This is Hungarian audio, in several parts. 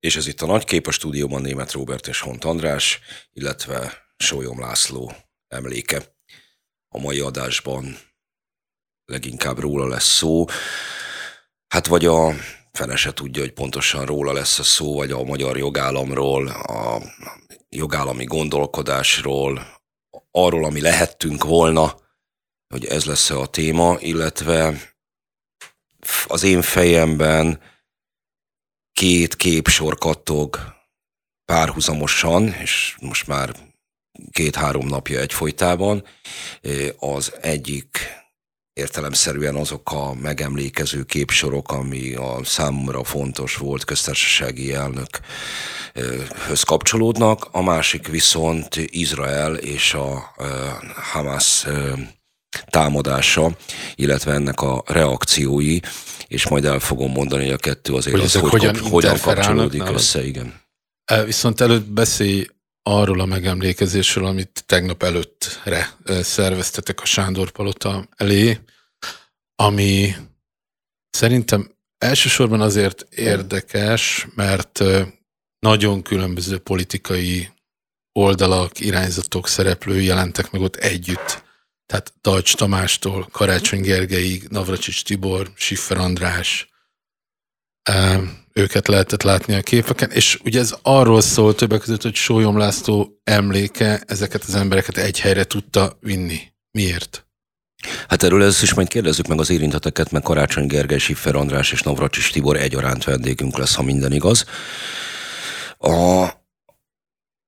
És ez itt a nagy kép a stúdióban német Robert és Hont András, illetve Sólyom László emléke. A mai adásban leginkább róla lesz szó. Hát vagy a fene se tudja, hogy pontosan róla lesz a szó, vagy a magyar jogállamról, a jogállami gondolkodásról, arról, ami lehettünk volna, hogy ez lesz a téma, illetve az én fejemben két képsor kattog párhuzamosan, és most már két-három napja egyfolytában. Az egyik értelemszerűen azok a megemlékező képsorok, ami a számomra fontos volt köztársasági elnökhöz kapcsolódnak, a másik viszont Izrael és a Hamas támadása, illetve ennek a reakciói, és majd el fogom mondani, hogy a kettő azért hogy az, hogy, hogyan, hogyan kapcsolódik nálad? össze, igen. E, viszont előtt beszélj arról a megemlékezésről, amit tegnap előttre szerveztetek a Sándor Palota elé, ami szerintem elsősorban azért érdekes, mert nagyon különböző politikai oldalak, irányzatok, szereplői jelentek meg ott együtt. Tehát Dajcs Tamástól, Karácsony Gergelyig, Navracsics Tibor, Siffer András, őket lehetett látni a képeken, és ugye ez arról szól többek között, hogy Sólyom László emléke ezeket az embereket egy helyre tudta vinni. Miért? Hát erről ezt is majd kérdezzük meg az érinteteket, meg Karácsony Gergely, Siffer András és Navracsis Tibor egyaránt vendégünk lesz, ha minden igaz. A,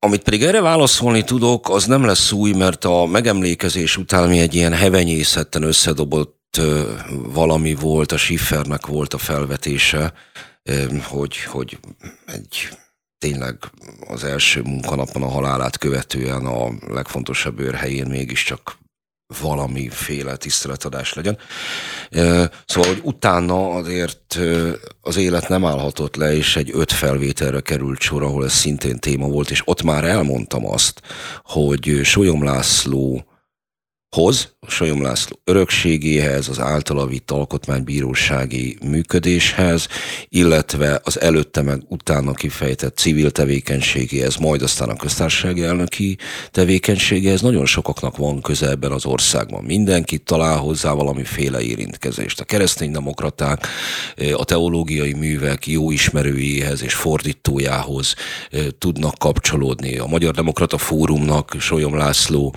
amit pedig erre válaszolni tudok, az nem lesz új, mert a megemlékezés után mi egy ilyen hevenyészetten összedobott valami volt, a Schiffernek volt a felvetése, hogy, hogy egy tényleg az első munkanapon a halálát követően a legfontosabb őrhelyén mégiscsak valamiféle tiszteletadás legyen. Szóval, hogy utána azért az élet nem állhatott le, és egy öt felvételre került sor, ahol ez szintén téma volt, és ott már elmondtam azt, hogy Solyom László hoz, Sajom László örökségéhez, az általa vitt alkotmánybírósági működéshez, illetve az előtte meg utána kifejtett civil tevékenységéhez, majd aztán a köztársasági elnöki tevékenységéhez nagyon sokaknak van köze ebben az országban. Mindenki talál hozzá valamiféle érintkezést. A kereszténydemokraták a teológiai művek jó ismerőjéhez és fordítójához tudnak kapcsolódni. A Magyar Demokrata Fórumnak Solyom László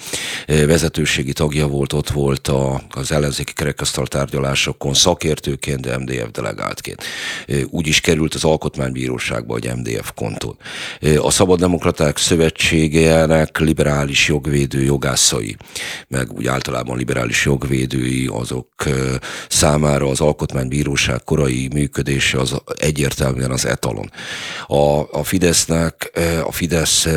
vezetőségi tagja volt, ott volt a, az ellenzéki kerekasztal tárgyalásokon szakértőként, de MDF delegáltként. Úgy is került az alkotmánybíróságba, hogy MDF kontón. A Szabaddemokraták Szövetségének liberális jogvédő jogászai, meg úgy általában liberális jogvédői, azok számára az alkotmánybíróság korai működése az egyértelműen az etalon. A, a Fidesznek, a Fidesz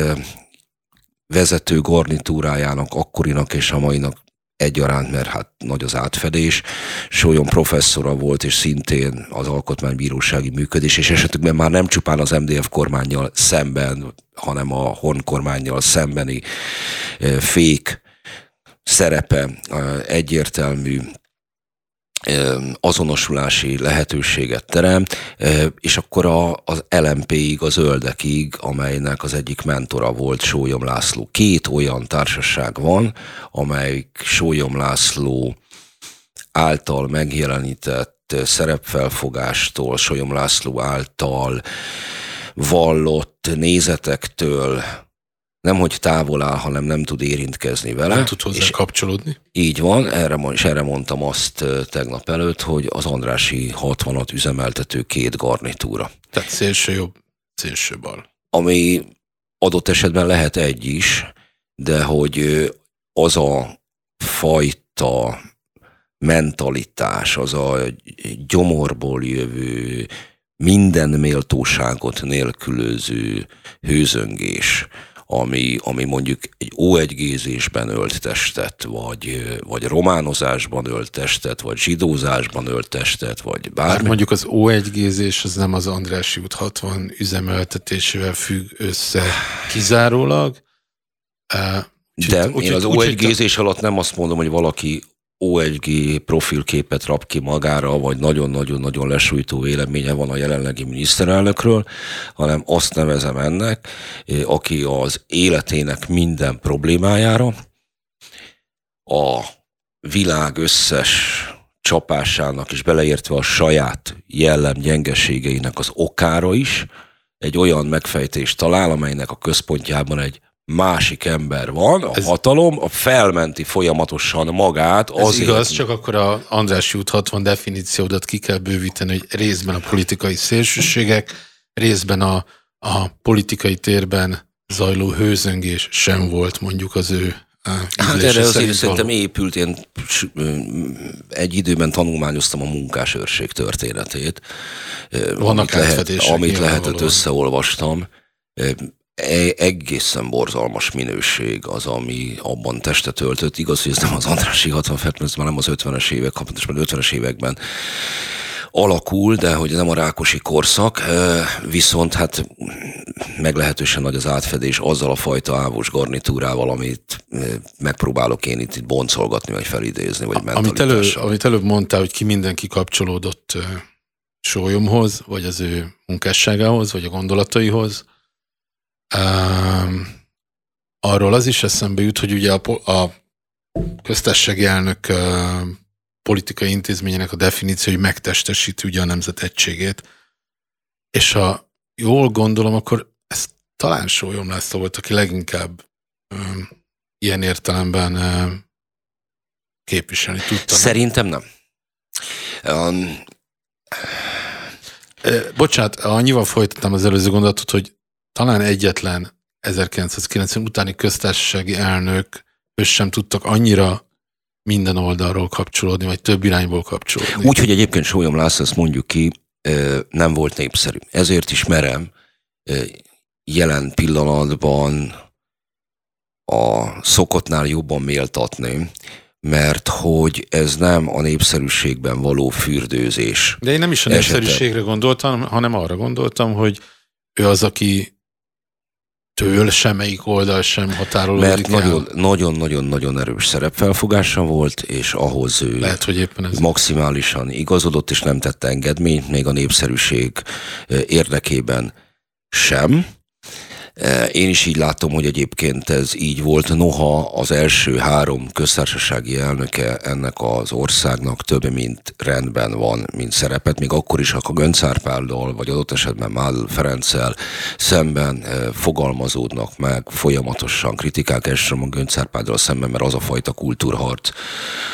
vezető garnitúrájának, akkorinak és a mainak egyaránt, mert hát nagy az átfedés. Sólyom professzora volt, és szintén az alkotmánybírósági működés, és esetükben már nem csupán az MDF kormányjal szemben, hanem a Horn kormányjal szembeni fék szerepe egyértelmű azonosulási lehetőséget terem, és akkor a, az LMP-ig, a zöldekig, amelynek az egyik mentora volt Sólyom László. Két olyan társaság van, amely Sólyom László által megjelenített szerepfelfogástól, Sólyom László által vallott nézetektől nem hogy távol áll, hanem nem tud érintkezni vele. Nem tud hozzá és kapcsolódni. Így van, erre, és erre mondtam azt tegnap előtt, hogy az Andrási 60-at üzemeltető két garnitúra. Tehát szélső jobb, szélső bal. Ami adott esetben lehet egy is, de hogy az a fajta mentalitás, az a gyomorból jövő, minden méltóságot nélkülöző hőzöngés, ami, ami mondjuk egy O1-gézésben ölt testet, vagy, vagy románozásban ölt testet, vagy zsidózásban ölt testet, vagy bármi. Hát mondjuk az O1-gézés az nem az Andrássy út 60 üzemeltetésével függ össze kizárólag. De úgy, én az O1-gézés alatt nem azt mondom, hogy valaki O1G profilképet rap ki magára, vagy nagyon-nagyon-nagyon lesújtó véleménye van a jelenlegi miniszterelnökről, hanem azt nevezem ennek, aki az életének minden problémájára, a világ összes csapásának is beleértve a saját jellem gyengeségeinek az okára is egy olyan megfejtést talál, amelynek a központjában egy másik ember van, a Ez... hatalom, a felmenti folyamatosan magát. Ez azért... igaz, csak akkor a András út 60 definíciódat ki kell bővíteni, hogy részben a politikai szélsőségek, részben a, a politikai térben zajló hőzöngés sem volt mondjuk az ő Hát erre azért szerintem épült, én egy időben tanulmányoztam a munkásőrség történetét. Vannak amit, lehet, amit lehetett, összeolvastam. E, egészen borzalmas minőség az, ami abban testet öltött. Igaz, hogy ez nem az Andrási 60 mert ez már nem az 50-es évek, pontosan 50-es években alakul, de hogy nem a rákosi korszak, viszont hát meglehetősen nagy az átfedés azzal a fajta ávos garnitúrával, amit megpróbálok én itt, itt boncolgatni, vagy felidézni, vagy amit, elő, amit előbb mondtál, hogy ki mindenki kapcsolódott sólyomhoz, vagy az ő munkásságához, vagy a gondolataihoz, um, arról az is eszembe jut, hogy ugye a, a köztársasági elnök uh, politikai intézményének a definíció, hogy megtestesíti ugye a nemzet egységét. És ha jól gondolom, akkor ez talán Sólyom László volt, aki leginkább ö, ilyen értelemben ö, képviselni tudta. Szerintem nem. Um... Bocsánat, annyival folytattam az előző gondolatot, hogy talán egyetlen 1990 utáni köztársasági elnök ő sem tudtak annyira minden oldalról kapcsolódni, vagy több irányból kapcsolódni. Úgy, hogy egyébként Sólyom László, ezt mondjuk ki, nem volt népszerű. Ezért is merem jelen pillanatban a szokottnál jobban méltatni, mert hogy ez nem a népszerűségben való fürdőzés. De én nem is a népszerűségre gondoltam, hanem arra gondoltam, hogy ő az, aki től semmelyik oldal sem határolódik Mert nagyon-nagyon-nagyon erős szerepfelfogása volt, és ahhoz ő Lehet, hogy éppen ez maximálisan igazodott, és nem tette engedményt, még a népszerűség érdekében sem. Eh, én is így látom, hogy egyébként ez így volt, noha az első három köztársasági elnöke ennek az országnak több mint rendben van, mint szerepet, még akkor is, ha a Gönc Árpáddal, vagy adott esetben Mál Ferenccel szemben eh, fogalmazódnak meg folyamatosan kritikák, elsősorban Gönc Árpáddal szemben, mert az a fajta kultúrharc,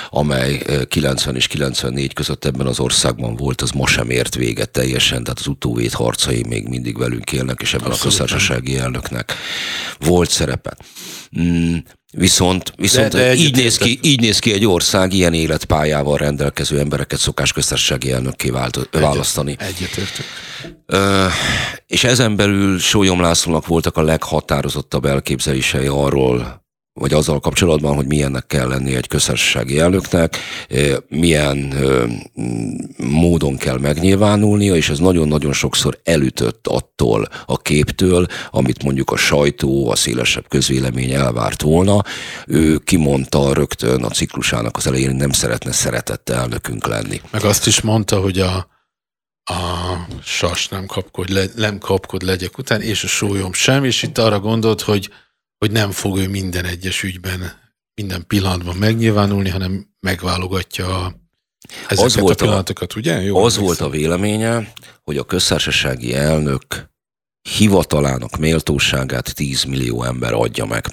amely 90 eh, és 94 között ebben az országban volt, az ma sem ért véget teljesen, tehát az utóvét harcai még mindig velünk élnek, és ebben Abszolút. a köztársasági elnök elnöknek volt szerepe. Mm, viszont, viszont de, de így, néz ki, így néz ki egy ország ilyen életpályával rendelkező embereket szokás köztársasági elnökké választani. Egyetértünk. és ezen belül Sólyom Lászlónak voltak a leghatározottabb elképzelései arról, vagy azzal kapcsolatban, hogy milyennek kell lenni egy köztársasági elnöknek, milyen módon kell megnyilvánulnia, és ez nagyon-nagyon sokszor elütött attól a képtől, amit mondjuk a sajtó, a szélesebb közvélemény elvárt volna. Ő kimondta rögtön a ciklusának az elején, hogy nem szeretne szeretett elnökünk lenni. Meg azt is mondta, hogy a a sas nem kapkod, le, nem kapkod legyek után, és a sólyom sem, és itt arra gondolt, hogy hogy nem fog ő minden egyes ügyben, minden pillanatban megnyilvánulni, hanem megválogatja ezeket az volt a pillanatokat, ugye? Jó, az volt a véleménye, hogy a köztársasági elnök hivatalának méltóságát 10 millió ember adja meg.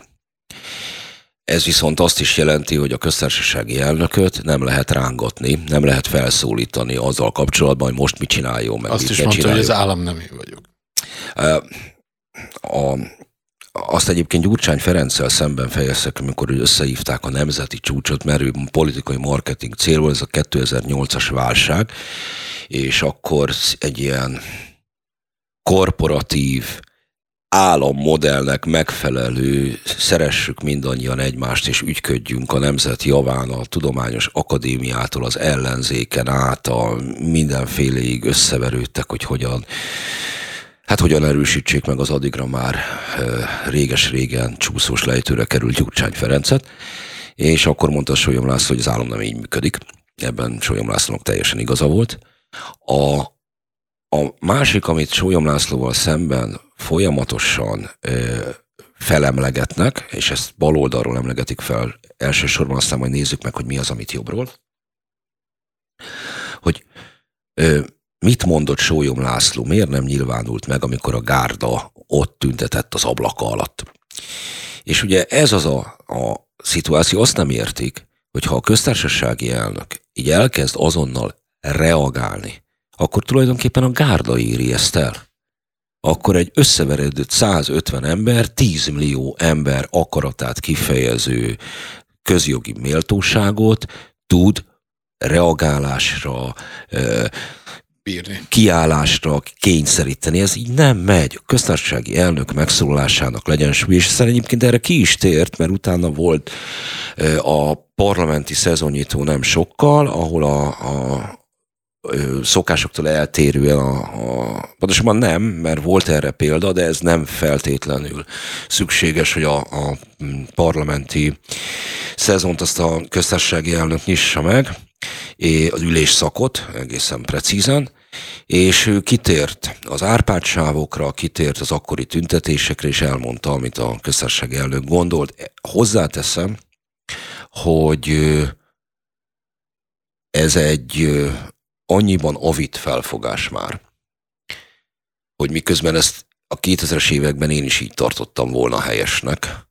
Ez viszont azt is jelenti, hogy a köztársasági elnököt nem lehet rángatni, nem lehet felszólítani azzal kapcsolatban, hogy most mit csináljon meg. Azt is mondta, csináljon. hogy az állam nem én vagyok. A, azt egyébként Gyurcsány Ferenccel szemben fejeztek, amikor összehívták a nemzeti csúcsot, mert ő politikai marketing célból, ez a 2008-as válság, és akkor egy ilyen korporatív állammodellnek megfelelő, szeressük mindannyian egymást, és ügyködjünk a nemzet javán, a tudományos akadémiától az ellenzéken át, a mindenféleig összeverődtek, hogy hogyan hát hogyan erősítsék meg az addigra már réges-régen csúszós lejtőre került Gyurcsány Ferencet, és akkor mondta Solyom László, hogy az állam nem így működik. Ebben Solyom Lászlónak teljesen igaza volt. A, a másik, amit Sólyom Lászlóval szemben folyamatosan ö, felemlegetnek, és ezt baloldalról emlegetik fel elsősorban, aztán majd nézzük meg, hogy mi az, amit jobbról, hogy ö, mit mondott Sólyom László, miért nem nyilvánult meg, amikor a gárda ott tüntetett az ablaka alatt. És ugye ez az a, a szituáció, azt nem értik, hogy ha a köztársasági elnök így elkezd azonnal reagálni, akkor tulajdonképpen a gárda éri ezt el. Akkor egy összeveredett 150 ember, 10 millió ember akaratát kifejező közjogi méltóságot tud reagálásra, Bírni. kiállásra kényszeríteni. Ez így nem megy. A köztársasági elnök megszólalásának legyen súly, és aztán egyébként erre ki is tért, mert utána volt a parlamenti szezonnyitó nem sokkal, ahol a, a szokásoktól eltérően a, a, pontosabban nem, mert volt erre példa, de ez nem feltétlenül szükséges, hogy a, a parlamenti szezont azt a köztársasági elnök nyissa meg, az ülésszakot egészen precízen, és ő kitért az árpádsávokra, kitért az akkori tüntetésekre, és elmondta, amit a köztársasági elnök gondolt. Hozzáteszem, hogy ez egy annyiban avit felfogás már, hogy miközben ezt a 2000-es években én is így tartottam volna helyesnek,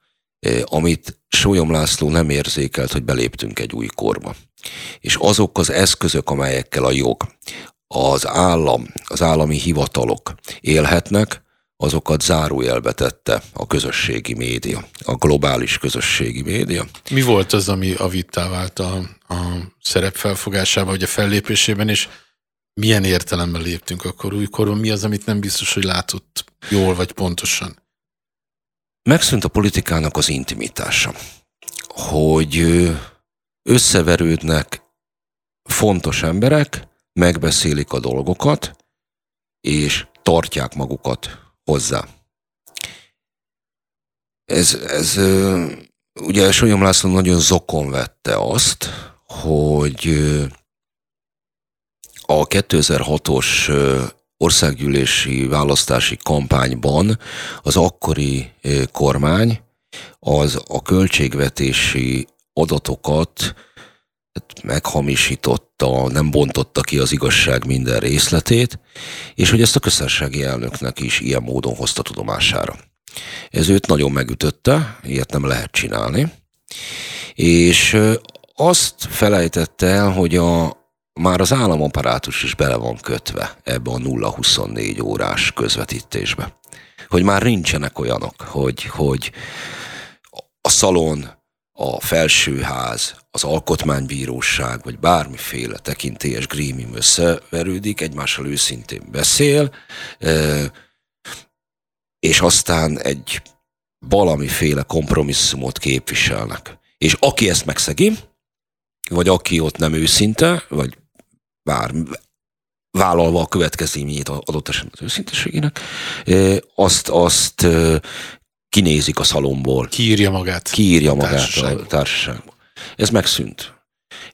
amit Sólyom László nem érzékelt, hogy beléptünk egy új korba. És azok az eszközök, amelyekkel a jog, az állam, az állami hivatalok élhetnek, azokat zárójelbe tette a közösségi média, a globális közösségi média. Mi volt az, ami avittá vált a, a szerep felfogásában, vagy a fellépésében, és milyen értelemben léptünk akkor újkoron? Mi az, amit nem biztos, hogy látott jól vagy pontosan? Megszűnt a politikának az intimitása, hogy összeverődnek fontos emberek, megbeszélik a dolgokat, és tartják magukat hozzá. Ez, ez ugye Solyom László nagyon zokon vette azt, hogy a 2006-os országgyűlési választási kampányban az akkori kormány az a költségvetési adatokat meghamisította, nem bontotta ki az igazság minden részletét, és hogy ezt a köztársasági elnöknek is ilyen módon hozta tudomására. Ez őt nagyon megütötte, ilyet nem lehet csinálni, és azt felejtette el, hogy a, már az államaparátus is bele van kötve ebbe a 0-24 órás közvetítésbe. Hogy már nincsenek olyanok, hogy, hogy a szalon, a felsőház, az alkotmánybíróság, vagy bármiféle tekintélyes grémium összeverődik, egymással őszintén beszél, és aztán egy valamiféle kompromisszumot képviselnek. És aki ezt megszegi, vagy aki ott nem őszinte, vagy bár vállalva a következményét adott esetben az őszinteségének, azt, azt kinézik a szalomból. Kiírja magát. Kiírja magát a társaságból. Ez megszűnt.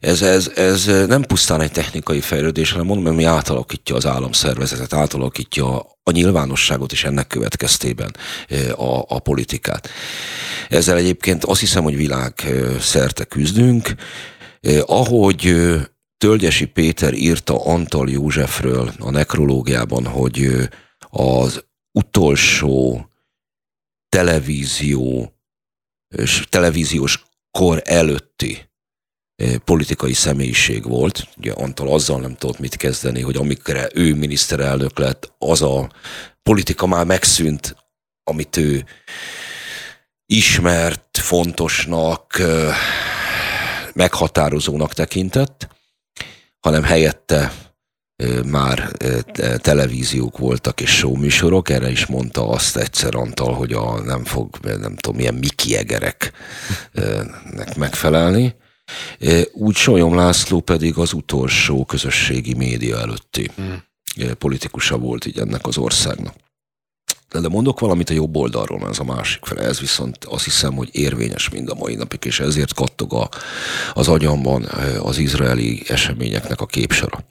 Ez, ez, ez nem pusztán egy technikai fejlődés, hanem mondom, mi átalakítja az államszervezetet, átalakítja a nyilvánosságot és ennek következtében a, a politikát. Ezzel egyébként azt hiszem, hogy világ szerte küzdünk. Ahogy Tölgyesi Péter írta Antal Józsefről a nekrológiában, hogy az utolsó televízió, és televíziós kor előtti politikai személyiség volt. Ugye Antal azzal nem tudott mit kezdeni, hogy amikor ő miniszterelnök lett, az a politika már megszűnt, amit ő ismert, fontosnak, meghatározónak tekintett, hanem helyette már televíziók voltak és showműsorok, erre is mondta azt egyszer Antal, hogy a, nem fog, nem tudom, milyen Miki egereknek megfelelni. Úgy Solyom László pedig az utolsó közösségi média előtti hmm. politikusa volt így ennek az országnak. De mondok valamit a jobb oldalról, ez a másik fele. Ez viszont azt hiszem, hogy érvényes mind a mai napig, és ezért kattog a, az agyamban az izraeli eseményeknek a képsora.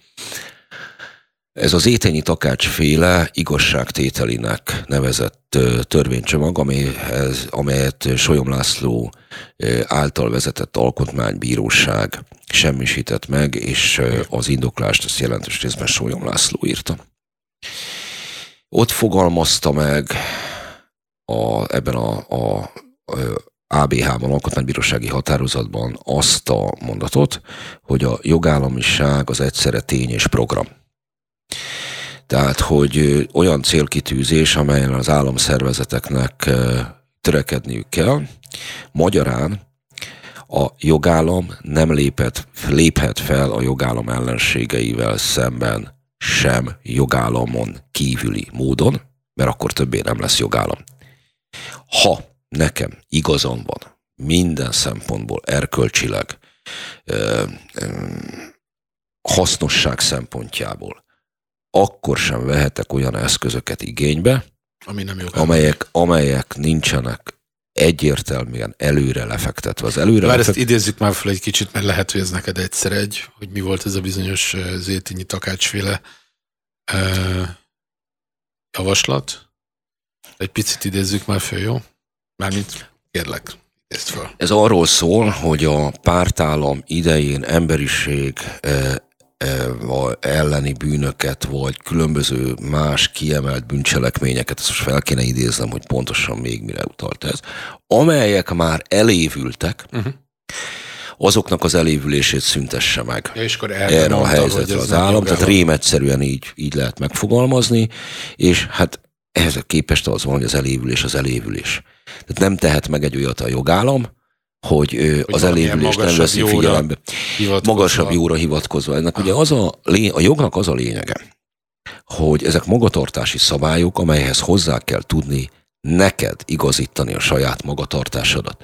Ez az étenyi takács féle igazságtételinek nevezett törvénycsomag, amelyhez, amelyet Solyom László által vezetett alkotmánybíróság semmisített meg, és az indoklást ezt jelentős részben Solyom László írta. Ott fogalmazta meg a, ebben a, a, a ABH-ban, alkotmánybírósági határozatban azt a mondatot, hogy a jogállamiság az egyszerre tény és program. Tehát, hogy olyan célkitűzés, amelyen az államszervezeteknek törekedniük kell, magyarán a jogállam nem léphet, léphet fel a jogállam ellenségeivel szemben sem jogállamon kívüli módon, mert akkor többé nem lesz jogállam. Ha nekem igazam van minden szempontból, erkölcsileg, ö, ö, hasznosság szempontjából, akkor sem vehetek olyan eszközöket igénybe, Ami nem amelyek, amelyek nincsenek egyértelműen előre lefektetve. Az előre Már lefekt... ezt idézzük már fel egy kicsit, mert lehet, hogy ez neked egyszer egy, hogy mi volt ez a bizonyos Zétinyi takácsféle uh, javaslat. Egy picit idézzük már föl, jó? Mármint kérlek, ezt fel. Ez arról szól, hogy a pártállam idején emberiség elleni bűnöket, vagy különböző más kiemelt bűncselekményeket, ezt most fel kéne idéznem, hogy pontosan még mire utalt ez, amelyek már elévültek, uh-huh. azoknak az elévülését szüntesse meg ja, és akkor erre a helyzetre az állam. Tehát rém egyszerűen így, így lehet megfogalmazni, és hát ehhez képest az van, hogy az elévülés az elévülés. Tehát nem tehet meg egy olyat a jogállam, hogy, hogy az elévülést nem veszi figyelembe. Magasabb jóra hivatkozva. Ennek ugye az a, a jognak az a lényege, hogy ezek magatartási szabályok, amelyhez hozzá kell tudni neked igazítani a saját magatartásodat.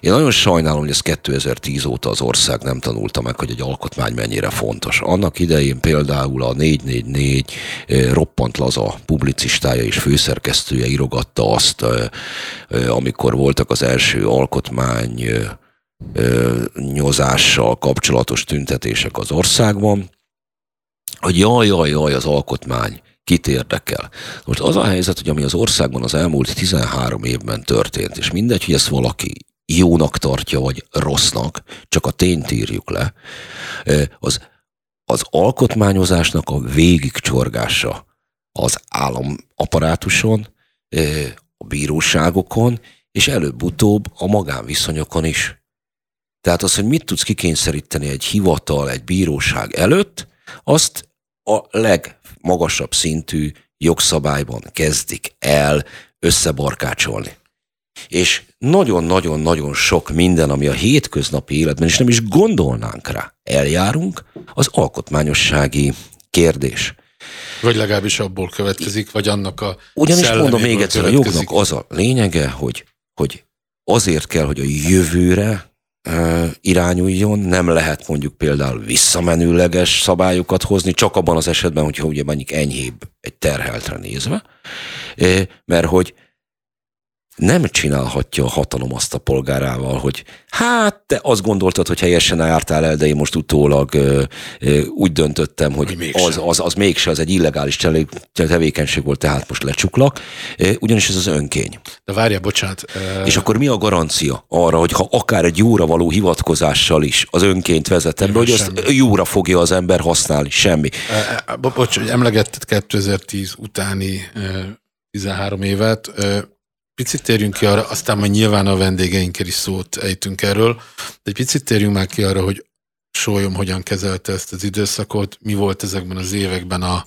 Én nagyon sajnálom, hogy ez 2010 óta az ország nem tanulta meg, hogy egy alkotmány mennyire fontos. Annak idején például a 444 eh, roppant laza publicistája és főszerkesztője írogatta azt, eh, eh, amikor voltak az első alkotmány nyozással kapcsolatos tüntetések az országban, hogy jaj, jaj, jaj, az alkotmány kit érdekel. Most az a helyzet, hogy ami az országban az elmúlt 13 évben történt, és mindegy, hogy ezt valaki jónak tartja, vagy rossznak, csak a tényt írjuk le, az, az alkotmányozásnak a végigcsorgása az államaparátuson, a bíróságokon, és előbb-utóbb a magánviszonyokon is. Tehát az, hogy mit tudsz kikényszeríteni egy hivatal, egy bíróság előtt, azt a leg magasabb szintű jogszabályban kezdik el összebarkácsolni. És nagyon-nagyon-nagyon sok minden, ami a hétköznapi életben, és nem is gondolnánk rá, eljárunk, az alkotmányossági kérdés. Vagy legalábbis abból következik, vagy annak a Ugyanis mondom még egyszer, a jognak az a lényege, hogy, hogy azért kell, hogy a jövőre irányuljon, nem lehet mondjuk például visszamenőleges szabályokat hozni, csak abban az esetben, hogyha ugye mondjuk enyhébb egy terheltre nézve, mert hogy nem csinálhatja a hatalom azt a polgárával, hogy hát te azt gondoltad, hogy helyesen jártál el, de én most utólag ö, ö, úgy döntöttem, hogy az, az, az mégse, az egy illegális tevékenység volt, tehát most lecsuklak, ugyanis ez az önkény. De várja, bocsánat. És akkor mi a garancia arra, hogy ha akár egy jóra való hivatkozással is az önkényt vezetem be, hogy azt jóra fogja az ember használni? Semmi. Bocs, hogy emlegetted 2010 utáni 13 évet, Picit térjünk ki arra, aztán majd nyilván a vendégeinkkel is szót ejtünk erről, de egy picit térjünk már ki arra, hogy Sólyom hogyan kezelte ezt az időszakot, mi volt ezekben az években a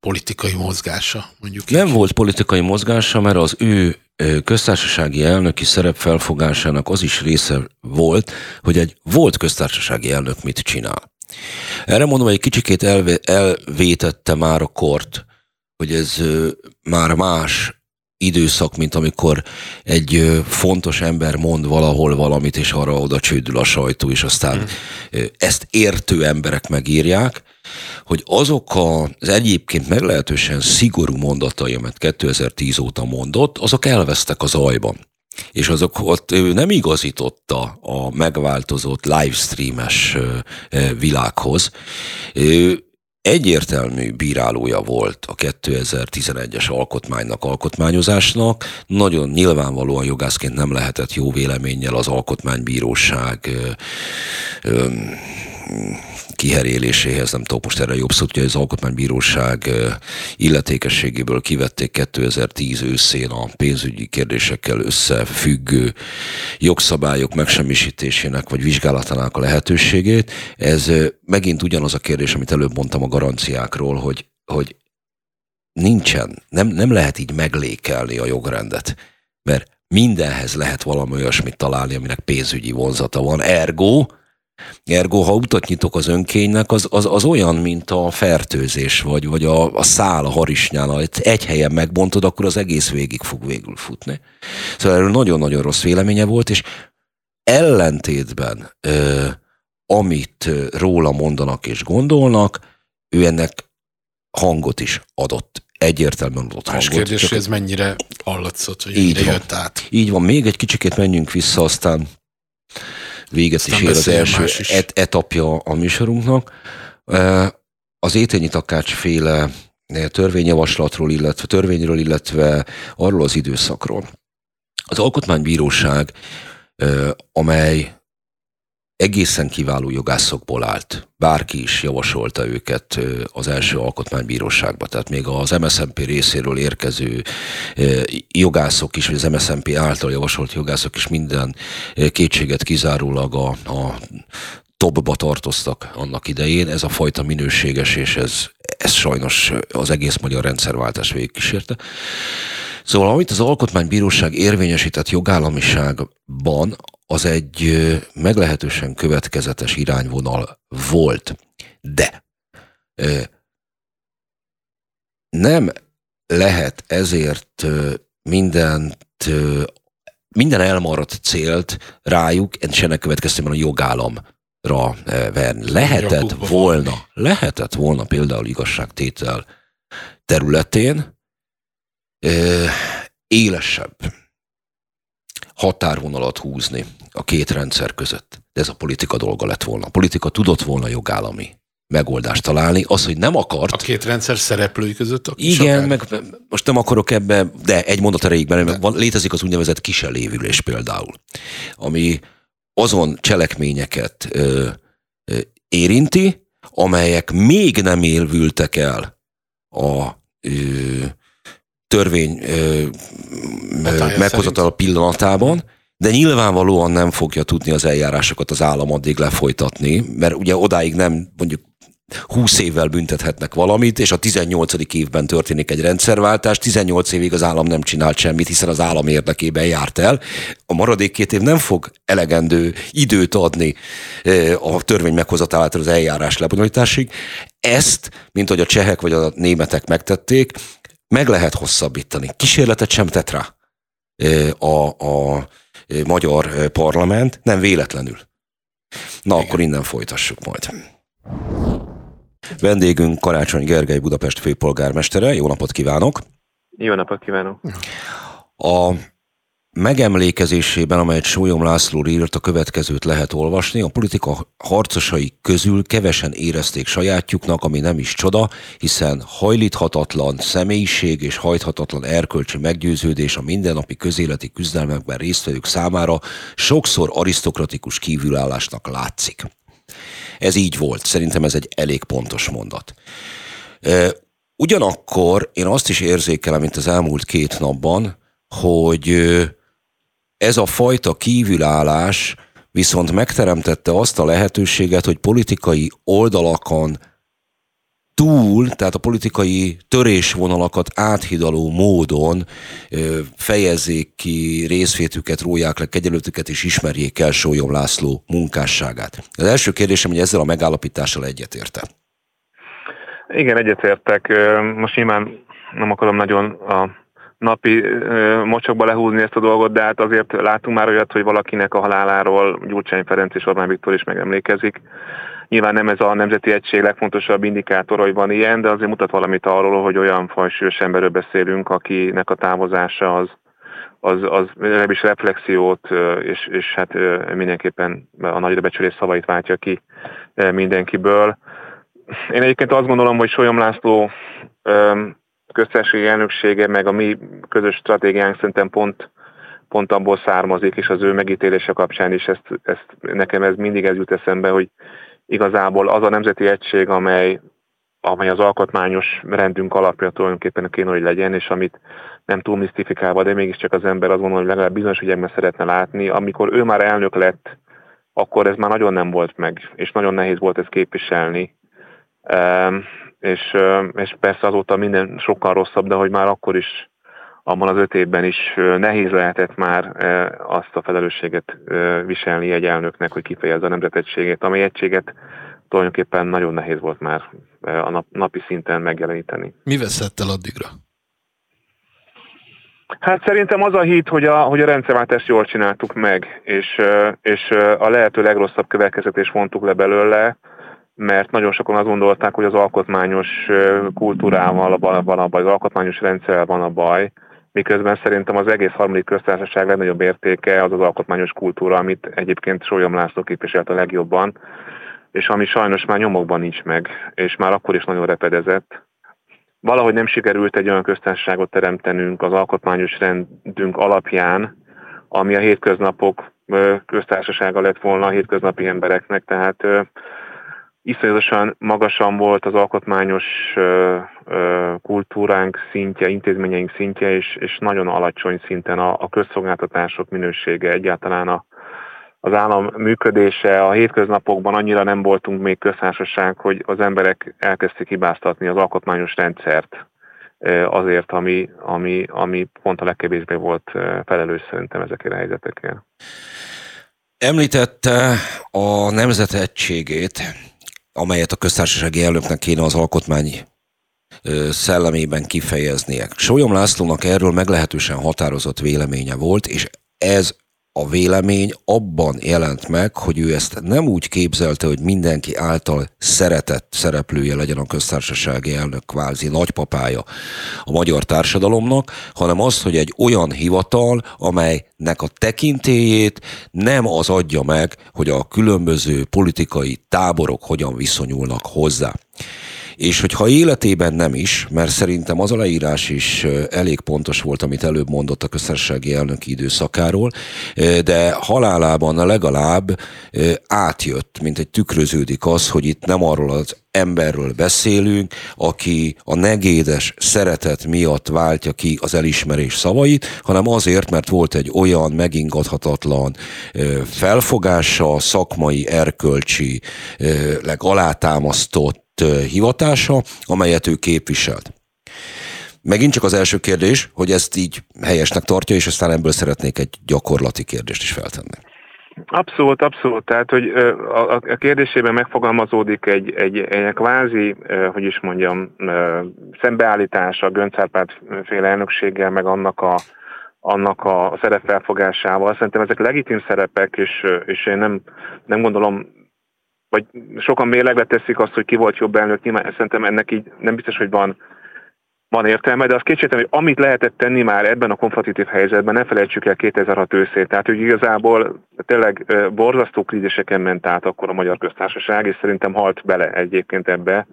politikai mozgása, mondjuk Nem így. volt politikai mozgása, mert az ő köztársasági elnöki szerep felfogásának az is része volt, hogy egy volt köztársasági elnök mit csinál. Erre mondom, egy kicsikét elvétette már a kort, hogy ez már más időszak, mint amikor egy fontos ember mond valahol valamit, és arra oda csődül a sajtó, és aztán mm. ezt értő emberek megírják, hogy azok az egyébként meglehetősen szigorú mondatai, amit 2010 óta mondott, azok elvesztek az ajban. És azok ott ő nem igazította a megváltozott livestreames világhoz. Ő egyértelmű bírálója volt a 2011-es alkotmánynak, alkotmányozásnak. Nagyon nyilvánvalóan jogászként nem lehetett jó véleménnyel az alkotmánybíróság kiheréléséhez, nem tudok most erre jobb szót, hogy az Alkotmánybíróság illetékességéből kivették 2010 őszén a pénzügyi kérdésekkel összefüggő jogszabályok megsemmisítésének vagy vizsgálatának a lehetőségét. Ez megint ugyanaz a kérdés, amit előbb mondtam a garanciákról, hogy, hogy nincsen, nem, nem lehet így meglékelni a jogrendet, mert mindenhez lehet valami olyasmit találni, aminek pénzügyi vonzata van. Ergo, Ergo, ha utat nyitok az önkénynek, az, az, az olyan, mint a fertőzés, vagy, vagy a, a szál a harisnyán, egy helyen megbontod, akkor az egész végig fog végül futni. Szóval erről nagyon-nagyon rossz véleménye volt, és ellentétben, ö, amit róla mondanak és gondolnak, ő ennek hangot is adott. Egyértelműen adott Más hangot. kérdés, hogy ez mennyire hallatszott, hogy így van. jött át. Így van, még egy kicsikét menjünk vissza, aztán véget is ér az első et, etapja a műsorunknak. Az Étényi Takács féle törvényjavaslatról, illetve törvényről, illetve arról az időszakról. Az Alkotmánybíróság, amely egészen kiváló jogászokból állt. Bárki is javasolta őket az első alkotmánybíróságba. Tehát még az MSZMP részéről érkező jogászok is, vagy az MSZMP által javasolt jogászok is minden kétséget kizárólag a, a topba tartoztak annak idején. Ez a fajta minőséges, és ez, ez sajnos az egész magyar rendszerváltás végigkísérte. Szóval amit az Alkotmánybíróság érvényesített jogállamiságban, az egy meglehetősen következetes irányvonal volt. De nem lehet ezért mindent, minden elmaradt célt rájuk, és ennek következtében a jogállamra verni. Lehetett volna, lehetett volna például igazságtétel területén élesebb határvonalat húzni a két rendszer között. De ez a politika dolga lett volna. A politika tudott volna jogállami megoldást találni. Az, hogy nem akart... A két rendszer szereplői között? Igen, meg most nem akarok ebbe, de egy mondat erejéig benne, van, létezik az úgynevezett kiselévülés például, ami azon cselekményeket ö, ö, érinti, amelyek még nem élvültek el a ö, törvény meghozatal pillanatában, de nyilvánvalóan nem fogja tudni az eljárásokat az állam addig lefolytatni, mert ugye odáig nem mondjuk 20 évvel büntethetnek valamit, és a 18. évben történik egy rendszerváltás, 18 évig az állam nem csinált semmit, hiszen az állam érdekében járt el. A maradék két év nem fog elegendő időt adni a törvény meghozatálától az eljárás lebonyolításig. Ezt, mint hogy a csehek vagy a németek megtették, meg lehet hosszabbítani. Kísérletet sem tett rá a, a magyar parlament, nem véletlenül. Na, Igen. akkor innen folytassuk majd. Vendégünk Karácsony Gergely Budapest főpolgármestere. Jó napot kívánok! Jó napot kívánok! A megemlékezésében, amelyet Sólyom László írt, a következőt lehet olvasni. A politika harcosai közül kevesen érezték sajátjuknak, ami nem is csoda, hiszen hajlíthatatlan személyiség és hajthatatlan erkölcsi meggyőződés a mindennapi közéleti küzdelmekben résztvevők számára sokszor arisztokratikus kívülállásnak látszik. Ez így volt. Szerintem ez egy elég pontos mondat. Ugyanakkor én azt is érzékelem, mint az elmúlt két napban, hogy ez a fajta kívülállás viszont megteremtette azt a lehetőséget, hogy politikai oldalakon túl, tehát a politikai törésvonalakat áthidaló módon fejezzék ki részvétüket, róják le kegyelőtüket és ismerjék el Sólyom László munkásságát. Az első kérdésem, hogy ezzel a megállapítással egyetérte. Igen, egyetértek. Most nyilván nem akarom nagyon a napi mocsokba lehúzni ezt a dolgot, de hát azért látunk már olyat, hogy valakinek a haláláról Gyurcsány Ferenc és Orbán Viktor is megemlékezik. Nyilván nem ez a Nemzeti Egység legfontosabb indikátor, hogy van ilyen, de azért mutat valamit arról, hogy olyan fajsúlyos emberről beszélünk, akinek a távozása az, az, az legalábbis reflexiót, és, és hát mindenképpen a nagy becsülés szavait váltja ki mindenkiből. Én egyébként azt gondolom, hogy Solyom László köztársasági elnöksége, meg a mi közös stratégiánk szerintem pont, pont abból származik, és az ő megítélése kapcsán is ezt, ezt, nekem ez mindig ez jut eszembe, hogy igazából az a nemzeti egység, amely, amely az alkotmányos rendünk alapja tulajdonképpen kéne, hogy legyen, és amit nem túl misztifikálva, de mégiscsak az ember azt gondolja, hogy legalább bizonyos ügyekben szeretne látni. Amikor ő már elnök lett, akkor ez már nagyon nem volt meg, és nagyon nehéz volt ezt képviselni és, és persze azóta minden sokkal rosszabb, de hogy már akkor is, abban az öt évben is nehéz lehetett már azt a felelősséget viselni egy elnöknek, hogy kifejezze a nemzetegységét, amely egységet tulajdonképpen nagyon nehéz volt már a nap, napi szinten megjeleníteni. Mi veszett el addigra? Hát szerintem az a hit, hogy a, hogy a rendszerváltást jól csináltuk meg, és, és a lehető legrosszabb következetés vontuk le belőle, mert nagyon sokan azt gondolták, hogy az alkotmányos kultúrával van a baj, az alkotmányos rendszerrel van a baj, miközben szerintem az egész harmadik köztársaság legnagyobb értéke az az alkotmányos kultúra, amit egyébként Sólyom László képviselt a legjobban, és ami sajnos már nyomokban nincs meg, és már akkor is nagyon repedezett. Valahogy nem sikerült egy olyan köztársaságot teremtenünk az alkotmányos rendünk alapján, ami a hétköznapok köztársasága lett volna a hétköznapi embereknek, tehát iszonyatosan magasan volt az alkotmányos kultúránk szintje, intézményeink szintje, és, és nagyon alacsony szinten a, a közszolgáltatások minősége, egyáltalán a, az állam működése. A hétköznapokban annyira nem voltunk még köztársaság, hogy az emberek elkezdték hibáztatni az alkotmányos rendszert azért, ami, ami, ami pont a legkevésbé volt felelős szerintem ezekért a helyzetekért. Említette a nemzet egységét, amelyet a köztársasági elnöknek kéne az alkotmány szellemében kifejeznie. Sólyom Lászlónak erről meglehetősen határozott véleménye volt, és ez a vélemény abban jelent meg, hogy ő ezt nem úgy képzelte, hogy mindenki által szeretett szereplője legyen a köztársasági elnök kvázi nagypapája a magyar társadalomnak, hanem az, hogy egy olyan hivatal, amelynek a tekintélyét nem az adja meg, hogy a különböző politikai táborok hogyan viszonyulnak hozzá és hogyha életében nem is, mert szerintem az a leírás is elég pontos volt, amit előbb mondott a köztársasági elnöki időszakáról, de halálában legalább átjött, mint egy tükröződik az, hogy itt nem arról az emberről beszélünk, aki a negédes szeretet miatt váltja ki az elismerés szavait, hanem azért, mert volt egy olyan megingathatatlan felfogása, szakmai, erkölcsi, alátámasztott hivatása, amelyet ő képviselt. Megint csak az első kérdés, hogy ezt így helyesnek tartja, és aztán ebből szeretnék egy gyakorlati kérdést is feltenni. Abszolút, abszolút. Tehát, hogy a, kérdésében megfogalmazódik egy, egy, egy kvázi, hogy is mondjam, szembeállítás a Göncárpát féle elnökséggel, meg annak a, annak a szerepfelfogásával. Szerintem ezek legitim szerepek, és, és én nem, nem gondolom vagy sokan mérlegre teszik azt, hogy ki volt jobb elnök, nyilván szerintem ennek így nem biztos, hogy van, van értelme, de az kétségtelen, hogy amit lehetett tenni már ebben a konfrontatív helyzetben, ne felejtsük el 2006 őszét. Tehát, hogy igazából tényleg borzasztó kríziseken ment át akkor a Magyar Köztársaság, és szerintem halt bele egyébként ebbe.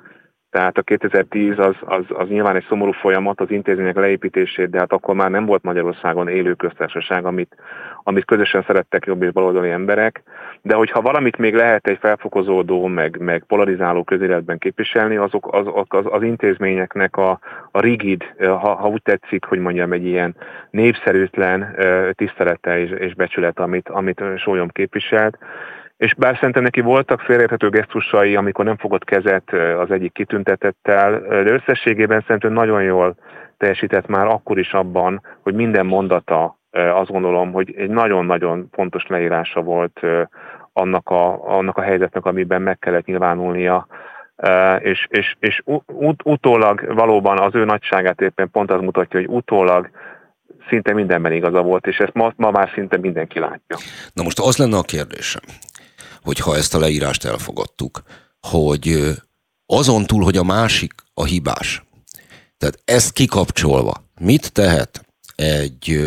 Tehát a 2010 az, az, az nyilván egy szomorú folyamat, az intézmények leépítését, de hát akkor már nem volt Magyarországon élő köztársaság, amit, amit közösen szerettek jobb és baloldali emberek. De hogyha valamit még lehet egy felfokozódó, meg, meg polarizáló közéletben képviselni, azok az, az, az intézményeknek a, a rigid, ha, ha úgy tetszik, hogy mondjam, egy ilyen népszerűtlen tisztelete és, és becsület, amit, amit Sólyom képviselt, és bár szerintem neki voltak félreérthető gesztusai, amikor nem fogott kezet az egyik kitüntetettel, de összességében szerintem nagyon jól teljesített már akkor is abban, hogy minden mondata azt gondolom, hogy egy nagyon-nagyon fontos leírása volt annak a, annak a helyzetnek, amiben meg kellett nyilvánulnia, és, és, és ut, utólag valóban az ő nagyságát éppen pont az mutatja, hogy utólag szinte mindenben igaza volt, és ezt ma, ma már szinte mindenki látja. Na most az lenne a kérdésem, hogy ha ezt a leírást elfogadtuk, hogy azon túl, hogy a másik a hibás, tehát ezt kikapcsolva, mit tehet egy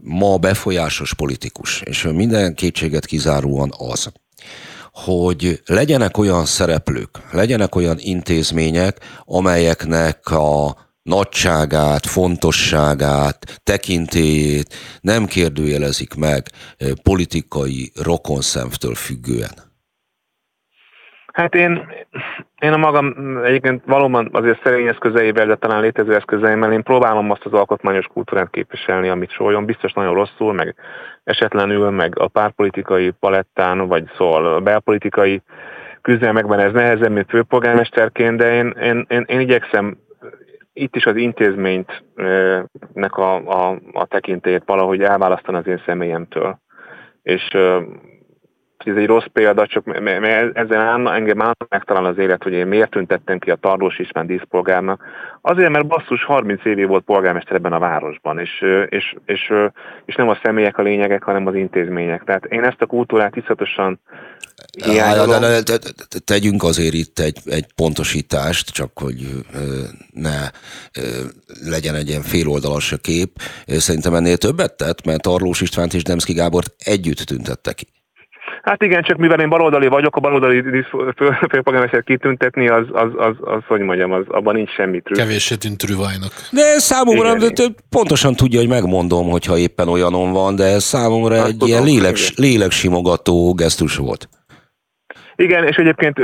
ma befolyásos politikus, és minden kétséget kizáróan az, hogy legyenek olyan szereplők, legyenek olyan intézmények, amelyeknek a nagyságát, fontosságát, tekintélyét nem kérdőjelezik meg politikai rokonszemtől függően. Hát én, én a magam egyébként valóban azért szerény eszközeivel, de talán létező eszközeimmel én próbálom azt az alkotmányos kultúrát képviselni, amit sóljon, biztos nagyon rosszul, meg esetlenül, meg a párpolitikai palettán, vagy szól a belpolitikai küzdelmekben ez nehezebb, mint főpolgármesterként, de én, én, én, én igyekszem itt is az intézményt nek a, a, a tekintélyét valahogy elválasztani az én személyemtől. És ez egy rossz példa, csak ezzel engem áll megtalál az élet, hogy én miért tüntettem ki a Tarlós István díszpolgárnak. Azért, mert basszus 30 évé volt polgármester ebben a városban, és, és, és, és nem a személyek a lényegek, hanem az intézmények. Tehát én ezt a kultúrát iszatosan hiányolom. Tegyünk azért itt egy, egy pontosítást, csak hogy ne legyen egy ilyen féloldalas kép. Szerintem ennél többet tett, mert Tarlós Istvánt és Demszki Gábort együtt tüntette ki. Hát igen, csak mivel én baloldali vagyok, a baloldali főpolgármester kitüntetni, az, az, az, az, hogy mondjam, az, abban nincs semmi trükk. Kevéssé tűnt trüvajnak. De számomra igen, de pontosan tudja, hogy megmondom, hogyha éppen olyanon van, de számomra hát, egy tudom, ilyen lélek, léleksimogató gesztus volt. Igen, és egyébként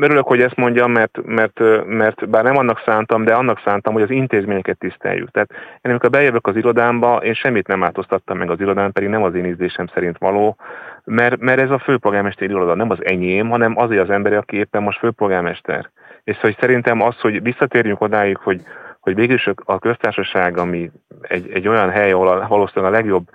örülök, hogy ezt mondjam, mert, mert, mert bár nem annak szántam, de annak szántam, hogy az intézményeket tiszteljük. Tehát én amikor bejövök az irodámba, én semmit nem változtattam meg az irodán, pedig nem az én ízlésem szerint való, mert, mert ez a főpolgármester iroda nem az enyém, hanem azért az ember, aki éppen most főpolgármester. És hogy szerintem az, hogy visszatérjünk odáig, hogy, hogy végülis a köztársaság, ami egy, egy olyan hely, ahol valószínűleg a legjobb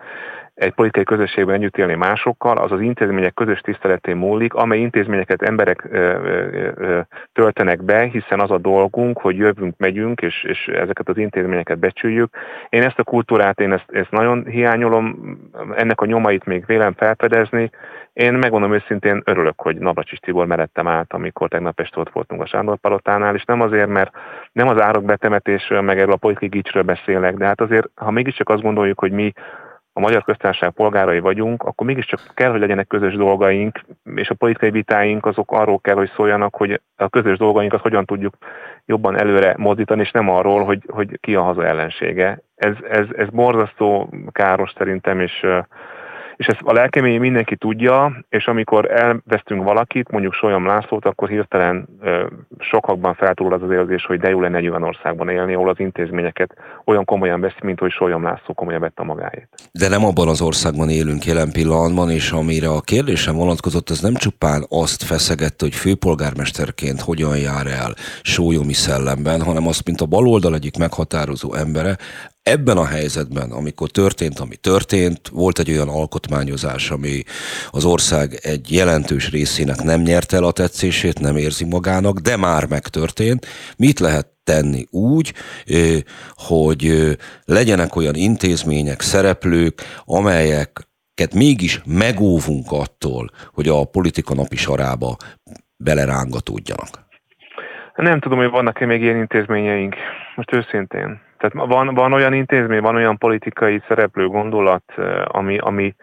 egy politikai közösségben együtt élni másokkal, az az intézmények közös tiszteletén múlik, amely intézményeket emberek ö, ö, ö, töltenek be, hiszen az a dolgunk, hogy jövünk, megyünk, és, és ezeket az intézményeket becsüljük. Én ezt a kultúrát, én ezt, ezt nagyon hiányolom, ennek a nyomait még vélem felfedezni. Én megmondom őszintén, örülök, hogy Navracsis Tibor mellettem állt, amikor tegnap este ott voltunk a Sándor Palotánál, és nem azért, mert nem az árok betemetésről, meg erről a politikai gicsről beszélek, de hát azért, ha mégiscsak azt gondoljuk, hogy mi a magyar köztársaság polgárai vagyunk, akkor mégiscsak kell, hogy legyenek közös dolgaink, és a politikai vitáink azok arról kell, hogy szóljanak, hogy a közös dolgainkat hogyan tudjuk jobban előre mozdítani, és nem arról, hogy, hogy ki a haza ellensége. Ez, ez, ez borzasztó káros szerintem, és és ezt a lelkemény mindenki tudja, és amikor elvesztünk valakit, mondjuk Solyom Lászlót, akkor hirtelen sokakban feltúl az az érzés, hogy de jó lenne egy olyan országban élni, ahol az intézményeket olyan komolyan veszi, mint hogy Solyom László komolyan vette magáét. De nem abban az országban élünk jelen pillanatban, és amire a kérdésem vonatkozott, az nem csupán azt feszegette, hogy főpolgármesterként hogyan jár el sólyomi szellemben, hanem azt, mint a baloldal egyik meghatározó embere, ebben a helyzetben, amikor történt, ami történt, volt egy olyan alkotmányozás, ami az ország egy jelentős részének nem nyerte el a tetszését, nem érzi magának, de már megtörtént. Mit lehet tenni úgy, hogy legyenek olyan intézmények, szereplők, amelyeket mégis megóvunk attól, hogy a politika napi sarába belerángatódjanak? Nem tudom, hogy vannak-e még ilyen intézményeink. Most őszintén. Tehát van, van olyan intézmény, van olyan politikai szereplő gondolat, ami, ami,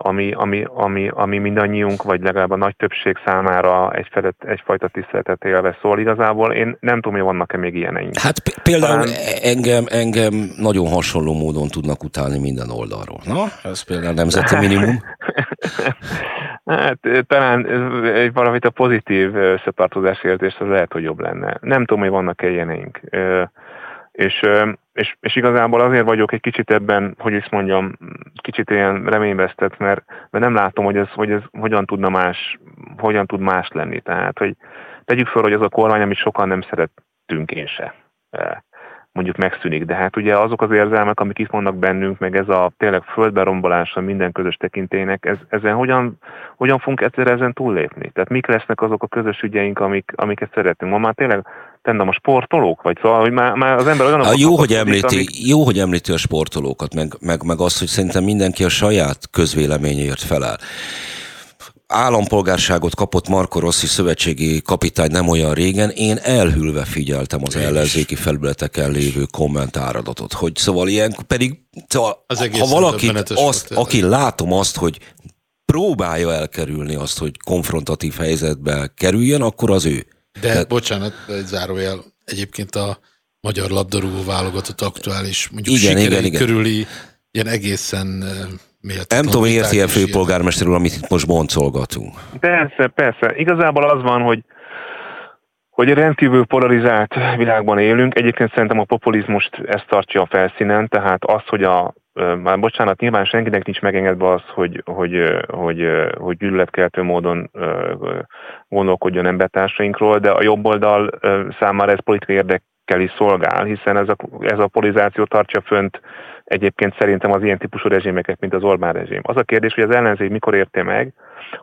ami, ami, ami, ami mindannyiunk, vagy legalább a nagy többség számára egyfajta, egyfajta tiszteletet élve szól. Igazából én nem tudom, hogy vannak-e még ilyeneink. Hát például Talán... engem, engem nagyon hasonló módon tudnak utálni minden oldalról. Na, ez például nemzeti minimum. hát talán egy valamit a pozitív összetartozás érzés az lehet, hogy jobb lenne. Nem tudom, hogy vannak-e ilyeneink. És, és, és igazából azért vagyok egy kicsit ebben, hogy is mondjam, kicsit ilyen reményvesztett, mert, mert nem látom, hogy ez, hogy ez hogyan tudna más, hogyan tud más lenni. Tehát, hogy tegyük fel, hogy az a kormány, amit sokan nem szerettünk én se mondjuk megszűnik. De hát ugye azok az érzelmek, amik itt vannak bennünk, meg ez a tényleg földberombolása minden közös tekintének, ez, ezen hogyan, hogyan fogunk egyszer ezen túllépni? Tehát mik lesznek azok a közös ügyeink, amik, amiket szeretünk? Ma már tényleg tendem a sportolók? Vagy szóval, hogy már, már az ember olyan... A jó, hogy említi, amik... jó, hogy említi a sportolókat, meg, meg, meg azt, hogy szerintem mindenki a saját közvéleményért feláll állampolgárságot kapott Marko Rossi szövetségi kapitány nem olyan régen, én elhülve figyeltem az ellenzéki felületeken lévő kommentáradatot, hogy szóval ilyen, pedig szóval, az ha valaki, azt, aki látom azt, hogy próbálja elkerülni azt, hogy konfrontatív helyzetbe kerüljön, akkor az ő. De Tehát, bocsánat, egy zárójel, egyébként a magyar labdarúgó válogatott aktuális, mondjuk igen, igen, igen. körüli ilyen egészen nem tudom, érti a főpolgármester úr, amit itt most boncolgatunk. Persze, persze. Igazából az van, hogy hogy rendkívül polarizált világban élünk. Egyébként szerintem a populizmust ezt tartja a felszínen, tehát az, hogy a már bocsánat, nyilván senkinek nincs megengedve az, hogy, hogy, hogy, hogy gyűlöletkeltő módon gondolkodjon embertársainkról, de a jobb oldal számára ez politikai érdekkel is szolgál, hiszen ez a, ez a polarizáció tartja fönt egyébként szerintem az ilyen típusú rezsimeket, mint az Orbán rezsim. Az a kérdés, hogy az ellenzék mikor érte meg,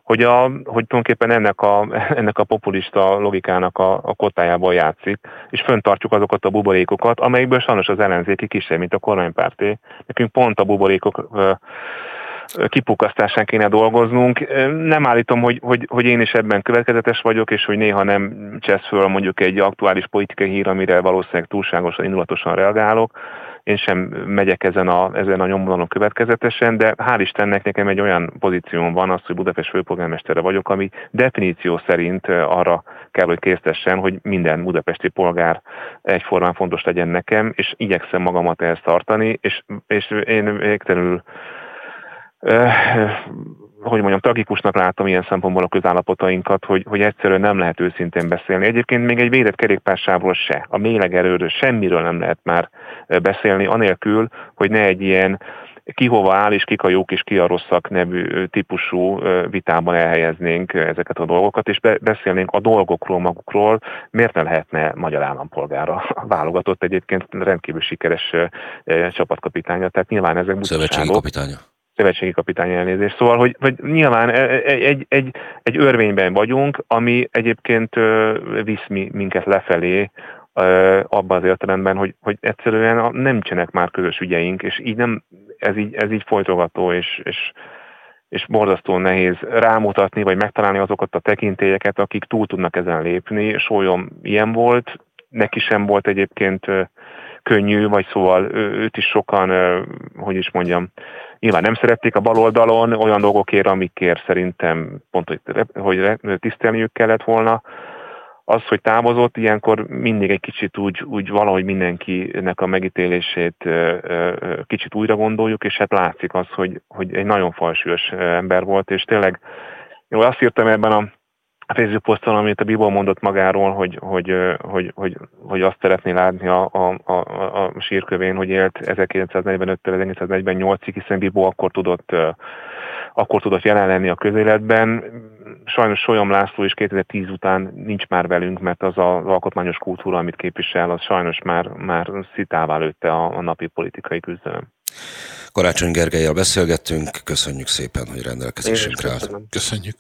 hogy, a, hogy tulajdonképpen ennek a, ennek a populista logikának a, a kotájában játszik, és föntartjuk azokat a buborékokat, amelyikből sajnos az ellenzéki kisebb, mint a kormánypárté. Nekünk pont a buborékok kipukasztásán kéne dolgoznunk. Nem állítom, hogy, hogy, hogy én is ebben következetes vagyok, és hogy néha nem csesz föl mondjuk egy aktuális politikai hír, amire valószínűleg túlságosan, indulatosan reagálok, én sem megyek ezen a, ezen a nyomvonalon következetesen, de hál' Istennek nekem egy olyan pozícióm van, az, hogy Budapest főpolgármestere vagyok, ami definíció szerint arra kell, hogy késztessen, hogy minden budapesti polgár egyformán fontos legyen nekem, és igyekszem magamat ehhez tartani, és, és én végtelenül hogy mondjam, tragikusnak látom ilyen szempontból a közállapotainkat, hogy, hogy egyszerűen nem lehet őszintén beszélni. Egyébként még egy védett kerékpársávról se, a mélegerőről, semmiről nem lehet már beszélni, anélkül, hogy ne egy ilyen ki hova áll, és kik a jók és ki a rosszak nevű típusú vitában elhelyeznénk ezeket a dolgokat, és beszélnénk a dolgokról magukról, miért ne lehetne magyar állampolgára válogatott egyébként rendkívül sikeres csapatkapitánya, tehát nyilván ezek Szövetségi kapitánya szövetségi kapitány elnézés. Szóval, hogy, hogy nyilván e, e, egy, egy, egy, örvényben vagyunk, ami egyébként visz minket lefelé, abban az értelemben, hogy, hogy egyszerűen nem csenek már közös ügyeink, és így nem, ez így, ez így folytogató, és, és, és borzasztóan nehéz rámutatni, vagy megtalálni azokat a tekintélyeket, akik túl tudnak ezen lépni. Sólyom ilyen volt, neki sem volt egyébként könnyű, vagy szóval őt is sokan, hogy is mondjam, nyilván nem szerették a baloldalon olyan dolgokért, amikért szerintem pont, hogy, hogy tisztelniük kellett volna. Az, hogy távozott, ilyenkor mindig egy kicsit úgy, úgy valahogy mindenkinek a megítélését kicsit újra gondoljuk, és hát látszik az, hogy, hogy egy nagyon falsúlyos ember volt, és tényleg jó, azt írtam ebben a a Facebook poszton, amit a Bibó mondott magáról, hogy, hogy, hogy, hogy, hogy azt szeretné látni a, a, a, a sírkövén, hogy élt 1945-től 1948-ig, hiszen Bibó akkor tudott, akkor tudott jelen lenni a közéletben. Sajnos Solyom László is 2010 után nincs már velünk, mert az az alkotmányos kultúra, amit képvisel, az sajnos már, már szitává lőtte a, a napi politikai küzdelem. Karácsony Gergelyel beszélgettünk, köszönjük szépen, hogy rendelkezésünkre állt. Köszönjük.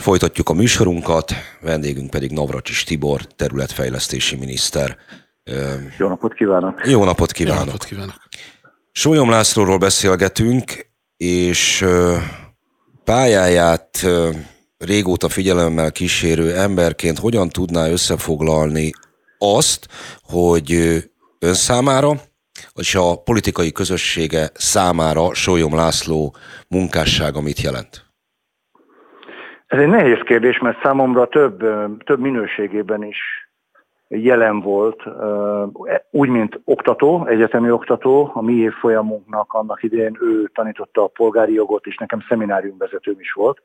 Folytatjuk a műsorunkat, vendégünk pedig Navracsis Tibor, területfejlesztési miniszter. Jó napot kívánok! Jó napot kívánok! Jó napot kívánok. Sólyom Lászlóról beszélgetünk, és pályáját régóta figyelemmel kísérő emberként hogyan tudná összefoglalni azt, hogy ön számára, és a politikai közössége számára Sólyom László munkássága mit jelent? Ez egy nehéz kérdés, mert számomra több, több minőségében is jelen volt, úgy, mint oktató, egyetemi oktató, a mi évfolyamunknak annak idején ő tanította a polgári jogot, és nekem szemináriumvezetőm is volt.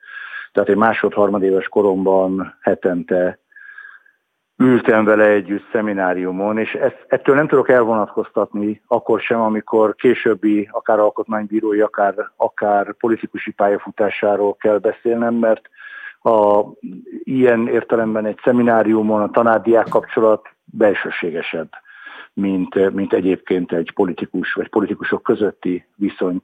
Tehát egy másod-harmadéves koromban hetente ültem vele együtt szemináriumon, és ezt, ettől nem tudok elvonatkoztatni akkor sem, amikor későbbi, akár alkotmánybírói, akár, akár politikusi pályafutásáról kell beszélnem, mert a, ilyen értelemben egy szemináriumon a tanárdiák kapcsolat belsőségesebb, mint, mint egyébként egy politikus vagy politikusok közötti viszony.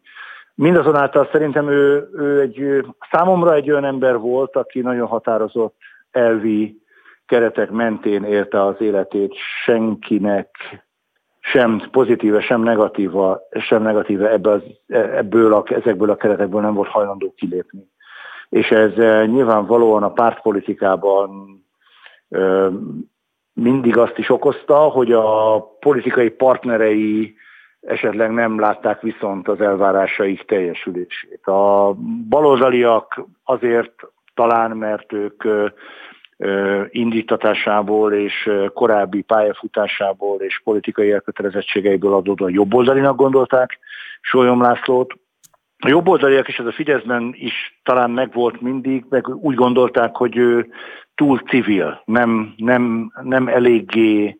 Mindazonáltal szerintem ő, ő egy, számomra egy olyan ember volt, aki nagyon határozott elvi keretek mentén érte az életét, senkinek sem pozitíve, sem negatíva, sem negatíve ebből, az, ebből a, ezekből a keretekből nem volt hajlandó kilépni. És ez nyilvánvalóan a pártpolitikában mindig azt is okozta, hogy a politikai partnerei esetleg nem látták viszont az elvárásaik teljesülését. A baloldaliak azért talán, mert ők indítatásából és korábbi pályafutásából és politikai elkötelezettségeiből adódóan jobboldalinak gondolták Sólyom Lászlót. A jobboldaliak is, ez a Fideszben is talán megvolt mindig, meg úgy gondolták, hogy ő túl civil, nem, nem, nem eléggé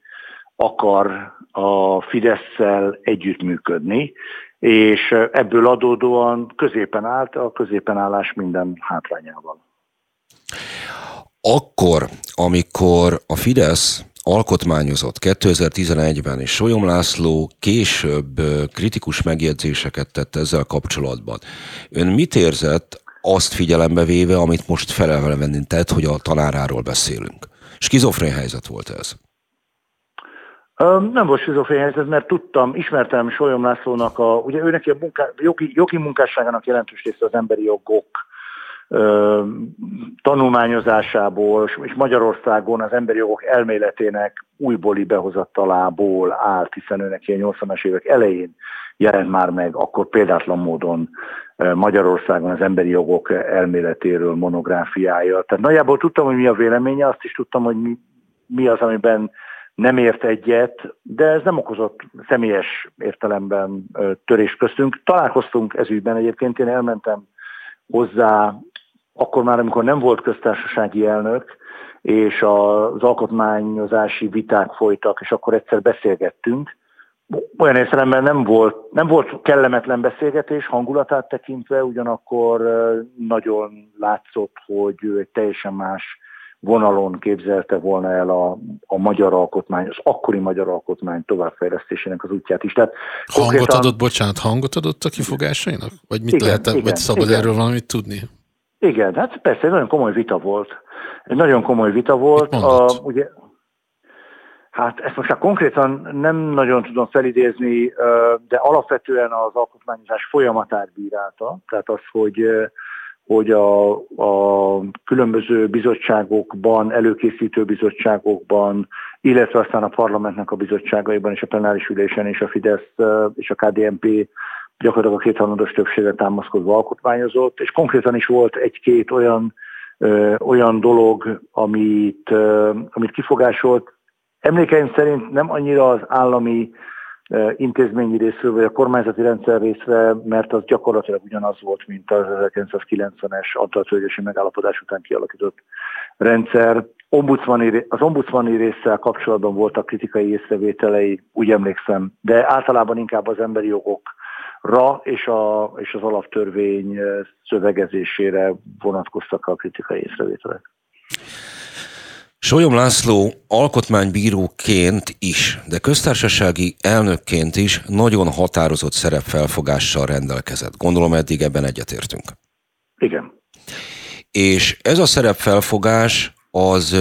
akar a Fidesz-szel együttműködni, és ebből adódóan középen állt a középen állás minden hátrányával. Akkor, amikor a Fidesz alkotmányozott 2011-ben, és Solyom László később kritikus megjegyzéseket tett ezzel kapcsolatban. Ön mit érzett azt figyelembe véve, amit most felelvenni tett, hogy a tanáráról beszélünk? Skizofrén helyzet volt ez? Nem volt skizofrén helyzet, mert tudtam, ismertem Solyom Lászlónak, a, ugye ő neki a munká, jogi, jogi munkásságának jelentős része az emberi jogok tanulmányozásából, és Magyarországon az emberi jogok elméletének újbóli behozatalából állt, hiszen őnek ilyen 80-as évek elején jelent már meg, akkor példátlan módon Magyarországon az emberi jogok elméletéről monográfiája. Tehát nagyjából tudtam, hogy mi a véleménye, azt is tudtam, hogy mi, mi az, amiben nem ért egyet, de ez nem okozott személyes értelemben törés köztünk. Találkoztunk ez ügyben egyébként, én elmentem hozzá akkor már, amikor nem volt köztársasági elnök, és az alkotmányozási viták folytak, és akkor egyszer beszélgettünk. Olyan értelemben nem volt, nem volt kellemetlen beszélgetés hangulatát tekintve, ugyanakkor nagyon látszott, hogy ő egy teljesen más vonalon képzelte volna el a, a magyar alkotmány, az akkori magyar alkotmány továbbfejlesztésének az útját is. Tehát hangot konkrétan... adott, bocsánat, hangot adott a kifogásainak? Vagy mit igen, lehet, igen, vagy szabad igen. erről valamit tudni? Igen, hát persze, egy nagyon komoly vita volt. Egy nagyon komoly vita volt. A, ugye, hát ezt most már konkrétan nem nagyon tudom felidézni, de alapvetően az alkotmányozás folyamatát bírálta. Tehát az, hogy hogy a, a különböző bizottságokban, előkészítő bizottságokban, illetve aztán a parlamentnek a bizottságaiban és a plenáris ülésen és a Fidesz és a KDNP gyakorlatilag a kétharmados többségre támaszkodva alkotmányozott, és konkrétan is volt egy-két olyan, ö, olyan dolog, amit, ö, amit kifogásolt. Emlékeim szerint nem annyira az állami intézményi részről, vagy a kormányzati rendszer részre, mert az gyakorlatilag ugyanaz volt, mint az 1990-es adatölgyési megállapodás után kialakított rendszer. Ombudsmani, az ombudsmani résszel kapcsolatban voltak kritikai észrevételei, úgy emlékszem, de általában inkább az emberi jogokra és, a, és az alaptörvény szövegezésére vonatkoztak a kritikai észrevételek. Solyom László alkotmánybíróként is, de köztársasági elnökként is nagyon határozott szerepfelfogással rendelkezett. Gondolom eddig ebben egyetértünk. Igen. És ez a szerepfelfogás az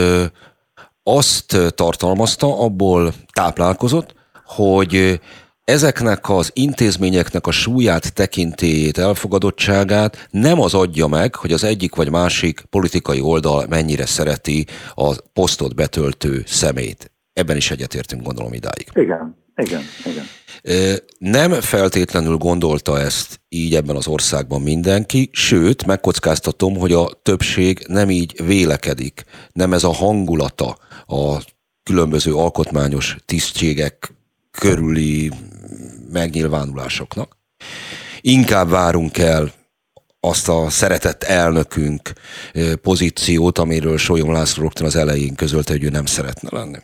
azt tartalmazta, abból táplálkozott, hogy ezeknek az intézményeknek a súlyát, tekintélyét, elfogadottságát nem az adja meg, hogy az egyik vagy másik politikai oldal mennyire szereti a posztot betöltő szemét. Ebben is egyetértünk, gondolom idáig. Igen, igen, igen. Nem feltétlenül gondolta ezt így ebben az országban mindenki, sőt, megkockáztatom, hogy a többség nem így vélekedik, nem ez a hangulata a különböző alkotmányos tisztségek körüli megnyilvánulásoknak. Inkább várunk el azt a szeretett elnökünk pozíciót, amiről Solyom László rögtön az elején közölte, hogy ő nem szeretne lenni.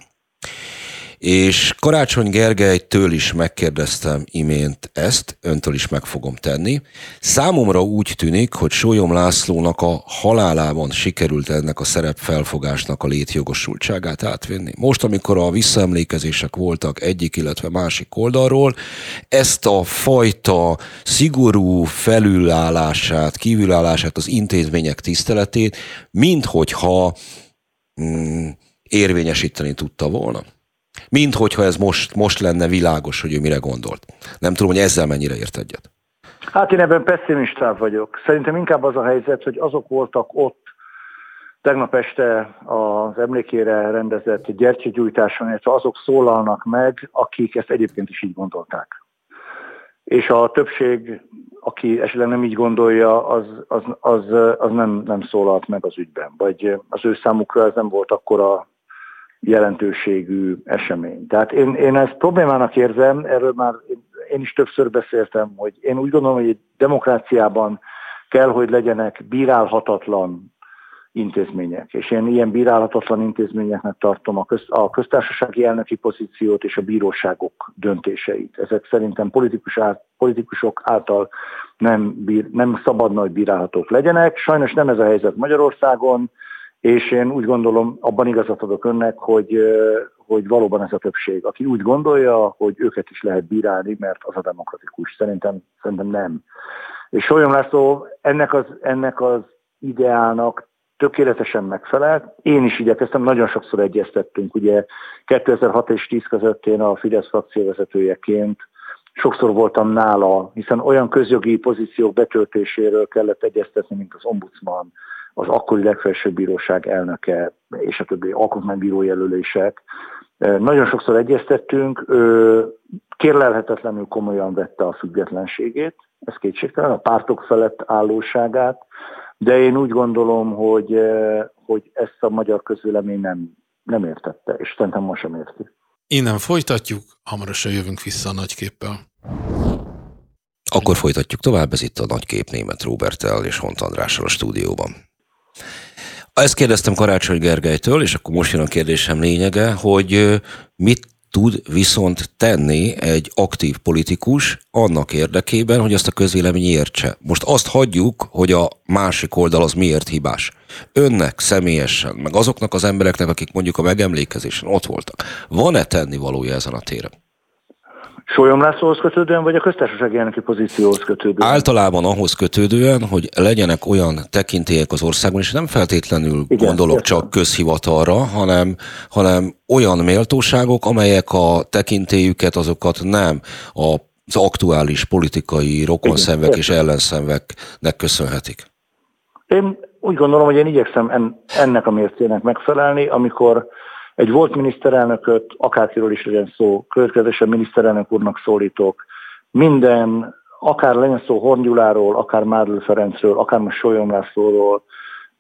És Karácsony Gergelytől is megkérdeztem imént ezt, öntől is meg fogom tenni. Számomra úgy tűnik, hogy Sólyom Lászlónak a halálában sikerült ennek a szerepfelfogásnak a létjogosultságát átvinni. Most, amikor a visszaemlékezések voltak egyik, illetve másik oldalról, ezt a fajta szigorú felülállását, kívülállását, az intézmények tiszteletét, minthogyha mm, érvényesíteni tudta volna? Mint hogyha ez most, most lenne világos, hogy ő mire gondolt. Nem tudom, hogy ezzel mennyire ért egyet. Hát én ebben pessimistább vagyok. Szerintem inkább az a helyzet, hogy azok voltak ott tegnap este az emlékére rendezett gyertyagyújtáson, illetve azok szólalnak meg, akik ezt egyébként is így gondolták. És a többség, aki esetleg nem így gondolja, az, az, az, az nem, nem szólalt meg az ügyben. Vagy az ő számukra ez nem volt akkora jelentőségű esemény. Tehát én, én ezt problémának érzem, erről már én is többször beszéltem, hogy én úgy gondolom, hogy egy demokráciában kell, hogy legyenek bírálhatatlan intézmények. És én ilyen bírálhatatlan intézményeknek tartom a, köz, a köztársasági elnöki pozíciót és a bíróságok döntéseit. Ezek szerintem politikus át, politikusok által nem, bír, nem szabadna, hogy bírálhatók legyenek. Sajnos nem ez a helyzet Magyarországon, és én úgy gondolom, abban igazat adok önnek, hogy, hogy valóban ez a többség, aki úgy gondolja, hogy őket is lehet bírálni, mert az a demokratikus. Szerintem, szerintem nem. És Solyom László ennek az, ennek az ideának tökéletesen megfelelt. Én is igyekeztem, nagyon sokszor egyeztettünk, ugye 2006 és 10 között én a Fidesz frakcióvezetőjeként sokszor voltam nála, hiszen olyan közjogi pozíciók betöltéséről kellett egyeztetni, mint az ombudsman, az akkori legfelsőbb bíróság elnöke és a többi alkotmánybíró jelölések. Nagyon sokszor egyeztettünk, kérlelhetetlenül komolyan vette a függetlenségét, ez kétségtelen, a pártok felett állóságát, de én úgy gondolom, hogy, hogy ezt a magyar közvélemény nem, nem értette, és szerintem most sem érti. Innen folytatjuk, hamarosan jövünk vissza a nagyképpel. Akkor folytatjuk tovább, ez itt a nagykép német Robertel és Hont Andrással a stúdióban. Ezt kérdeztem Karácsony Gergelytől, és akkor most jön a kérdésem lényege, hogy mit tud viszont tenni egy aktív politikus annak érdekében, hogy azt a közvélemény értse. Most azt hagyjuk, hogy a másik oldal az miért hibás. Önnek személyesen, meg azoknak az embereknek, akik mondjuk a megemlékezésen ott voltak, van-e tenni valója ezen a téren? Sólyom Lászlóhoz kötődően, vagy a köztársasági elnöki pozícióhoz kötődően? Általában ahhoz kötődően, hogy legyenek olyan tekintélyek az országban, és nem feltétlenül Igen, gondolok értem. csak közhivatalra, hanem, hanem olyan méltóságok, amelyek a tekintélyüket, azokat nem a az aktuális politikai rokonszenvek és ellenszenveknek köszönhetik? Én úgy gondolom, hogy én igyekszem ennek a mércének megfelelni, amikor egy volt miniszterelnököt, akárkiről is legyen szó, következősen miniszterelnök úrnak szólítok, minden, akár legyen szó Hornyuláról, akár Márlő Ferencről, akár most Solyom Lászlóról,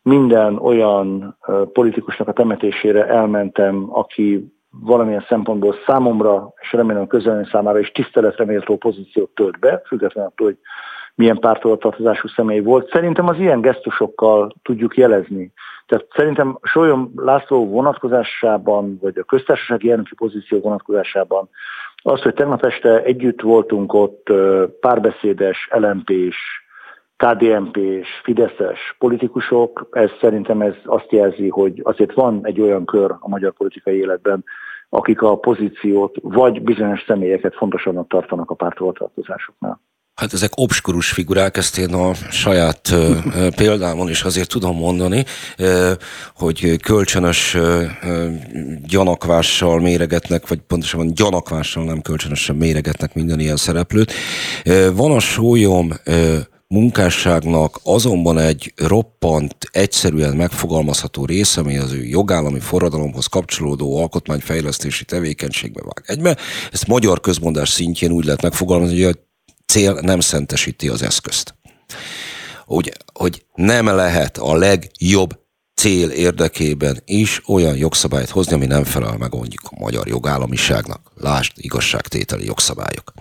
minden olyan politikusnak a temetésére elmentem, aki valamilyen szempontból számomra, és remélem közölni számára is tiszteletre méltó pozíciót tölt be, függetlenül attól, hogy milyen pártolatartozású személy volt. Szerintem az ilyen gesztusokkal tudjuk jelezni. Tehát szerintem Solyom László vonatkozásában, vagy a köztársasági elnöki pozíció vonatkozásában az, hogy tegnap este együtt voltunk ott párbeszédes, LMP-s, KDNP-s, Fideszes politikusok, ez szerintem ez azt jelzi, hogy azért van egy olyan kör a magyar politikai életben, akik a pozíciót vagy bizonyos személyeket fontosabbnak tartanak a párthovatartozásoknál. Hát ezek obskurus figurák, ezt én a saját példámon is azért tudom mondani, hogy kölcsönös gyanakvással méregetnek, vagy pontosabban gyanakvással nem kölcsönösen méregetnek minden ilyen szereplőt. Van a sólyom munkásságnak azonban egy roppant, egyszerűen megfogalmazható része, ami az ő jogállami forradalomhoz kapcsolódó alkotmányfejlesztési tevékenységbe vág egybe. Ezt magyar közmondás szintjén úgy lehet megfogalmazni, hogy a cél nem szentesíti az eszközt. Hogy, hogy nem lehet a legjobb cél érdekében is olyan jogszabályt hozni, ami nem felel meg mondjuk a magyar jogállamiságnak. Lásd, igazságtételi jogszabályok.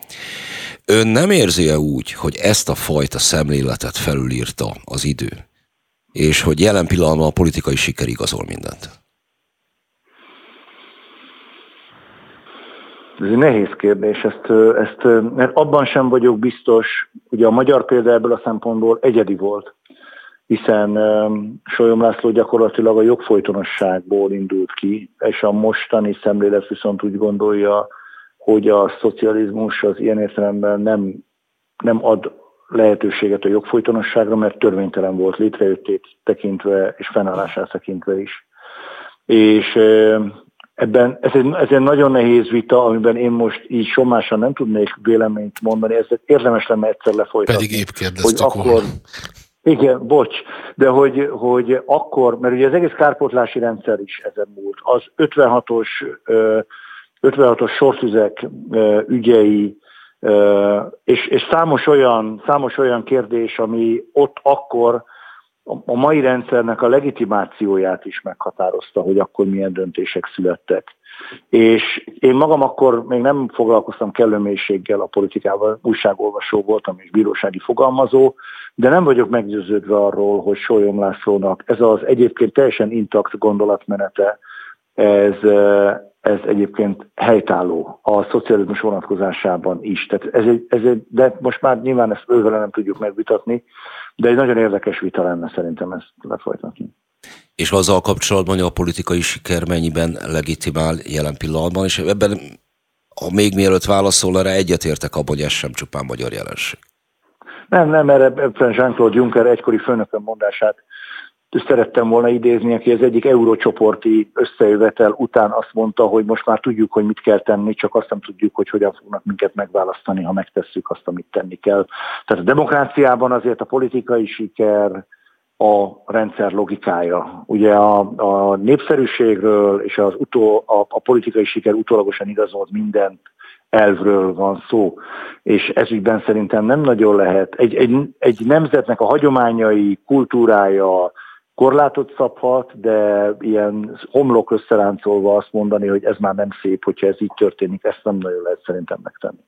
Ön nem érzi -e úgy, hogy ezt a fajta szemléletet felülírta az idő, és hogy jelen pillanatban a politikai siker igazol mindent? Ez egy nehéz kérdés, ezt, ezt, mert abban sem vagyok biztos, hogy a magyar példa ebből a szempontból egyedi volt, hiszen Solyom László gyakorlatilag a jogfolytonosságból indult ki, és a mostani szemlélet viszont úgy gondolja, hogy a szocializmus az ilyen értelemben nem, nem ad lehetőséget a jogfolytonosságra, mert törvénytelen volt létrejöttét tekintve és fennállását tekintve is. És ebben ez egy, ez egy nagyon nehéz vita, amiben én most így somásan nem tudnék véleményt mondani, ez érdemes lenne egyszer lefolytatni. Pedig épp kérdeztek hogy akkor, Igen, bocs, de hogy, hogy akkor, mert ugye az egész kárpótlási rendszer is ezen múlt, az 56-os 56-os sortüzek ügyei, és, és számos, olyan, számos olyan kérdés, ami ott akkor a mai rendszernek a legitimációját is meghatározta, hogy akkor milyen döntések születtek. És én magam akkor még nem foglalkoztam kellő mélységgel a politikával, újságolvasó voltam és bírósági fogalmazó, de nem vagyok meggyőződve arról, hogy Sólyom Lászlónak ez az egyébként teljesen intakt gondolatmenete, ez, ez egyébként helytálló a szocializmus vonatkozásában is. Tehát ez egy, ez egy, de most már nyilván ezt ővele nem tudjuk megvitatni, de egy nagyon érdekes vita lenne szerintem ezt lefolytatni. És azzal kapcsolatban, hogy a politikai siker mennyiben legitimál jelen pillanatban, és ebben, ha még mielőtt válaszol erre, egyetértek abban, hogy ez sem csupán magyar jelenség. Nem, nem, erre Jean-Claude Juncker egykori főnökön mondását szerettem volna idézni, aki az egyik eurócsoporti összejövetel után azt mondta, hogy most már tudjuk, hogy mit kell tenni, csak azt nem tudjuk, hogy hogyan fognak minket megválasztani, ha megtesszük azt, amit tenni kell. Tehát a demokráciában azért a politikai siker, a rendszer logikája. Ugye a, a népszerűségről és az utó, a, a politikai siker utólagosan igazolt mindent elvről van szó, és ezügyben szerintem nem nagyon lehet. Egy, egy, egy nemzetnek a hagyományai, kultúrája, korlátot szabhat, de ilyen homlok összeráncolva azt mondani, hogy ez már nem szép, hogyha ez így történik, ezt nem nagyon lehet szerintem megtenni.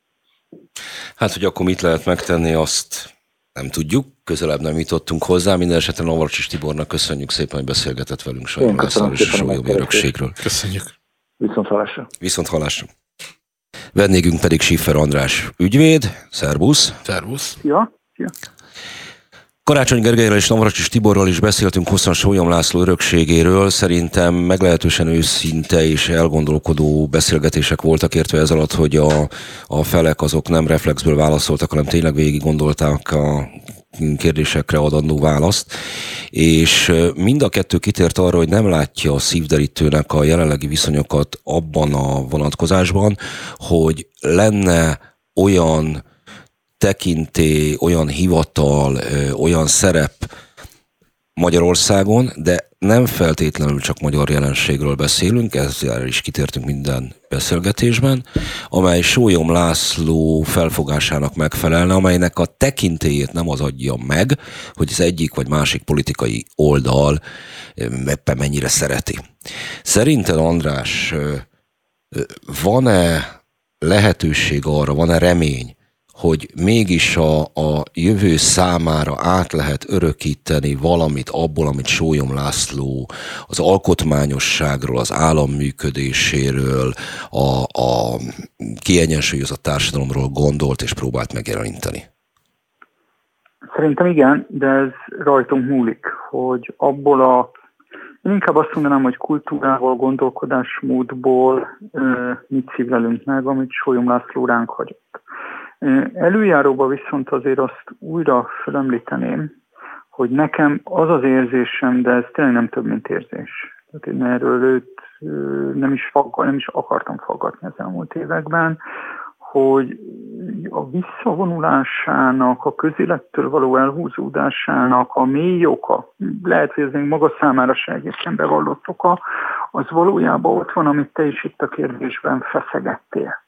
Hát, hogy akkor mit lehet megtenni, azt nem tudjuk, közelebb nem jutottunk hozzá. Minden esetre Navracsis Tibornak köszönjük szépen, hogy beszélgetett velünk Sajnán László és a Sólyom örökségről. Köszönjük. Viszont hallásra. Viszont hallásra. Vendégünk pedig Schiffer András ügyvéd. Szervusz. Szervusz. Ja. ja. Karácsony Gergelyről és Navracsis Tiborral is beszéltünk hosszan Sólyom László örökségéről. Szerintem meglehetősen őszinte és elgondolkodó beszélgetések voltak értve ez alatt, hogy a, a felek azok nem reflexből válaszoltak, hanem tényleg végig gondolták a kérdésekre adandó választ, és mind a kettő kitért arra, hogy nem látja a szívderítőnek a jelenlegi viszonyokat abban a vonatkozásban, hogy lenne olyan tekinté, olyan hivatal, olyan szerep Magyarországon, de nem feltétlenül csak magyar jelenségről beszélünk, ezzel is kitértünk minden beszélgetésben, amely Sólyom László felfogásának megfelelne, amelynek a tekintélyét nem az adja meg, hogy az egyik vagy másik politikai oldal éppen mennyire szereti. Szerinted, András, van-e lehetőség arra, van-e remény, hogy mégis a, a jövő számára át lehet örökíteni valamit abból, amit Sólyom László az alkotmányosságról, az állam működéséről, a, a kiegyensúlyozott társadalomról gondolt és próbált megjeleníteni? Szerintem igen, de ez rajtunk múlik, hogy abból a én inkább azt mondanám, hogy kultúrával, gondolkodásmódból mit szívelünk meg, amit Sólyom László ránk hagyott. Előjáróba viszont azért azt újra felemlíteném, hogy nekem az az érzésem, de ez tényleg nem több, mint érzés. Tehát én erről őt nem is, fagg, nem is akartam faggatni az elmúlt években, hogy a visszavonulásának, a közélettől való elhúzódásának a mély oka, lehet, hogy ez még maga számára se egészen bevallott oka, az valójában ott van, amit te is itt a kérdésben feszegettél.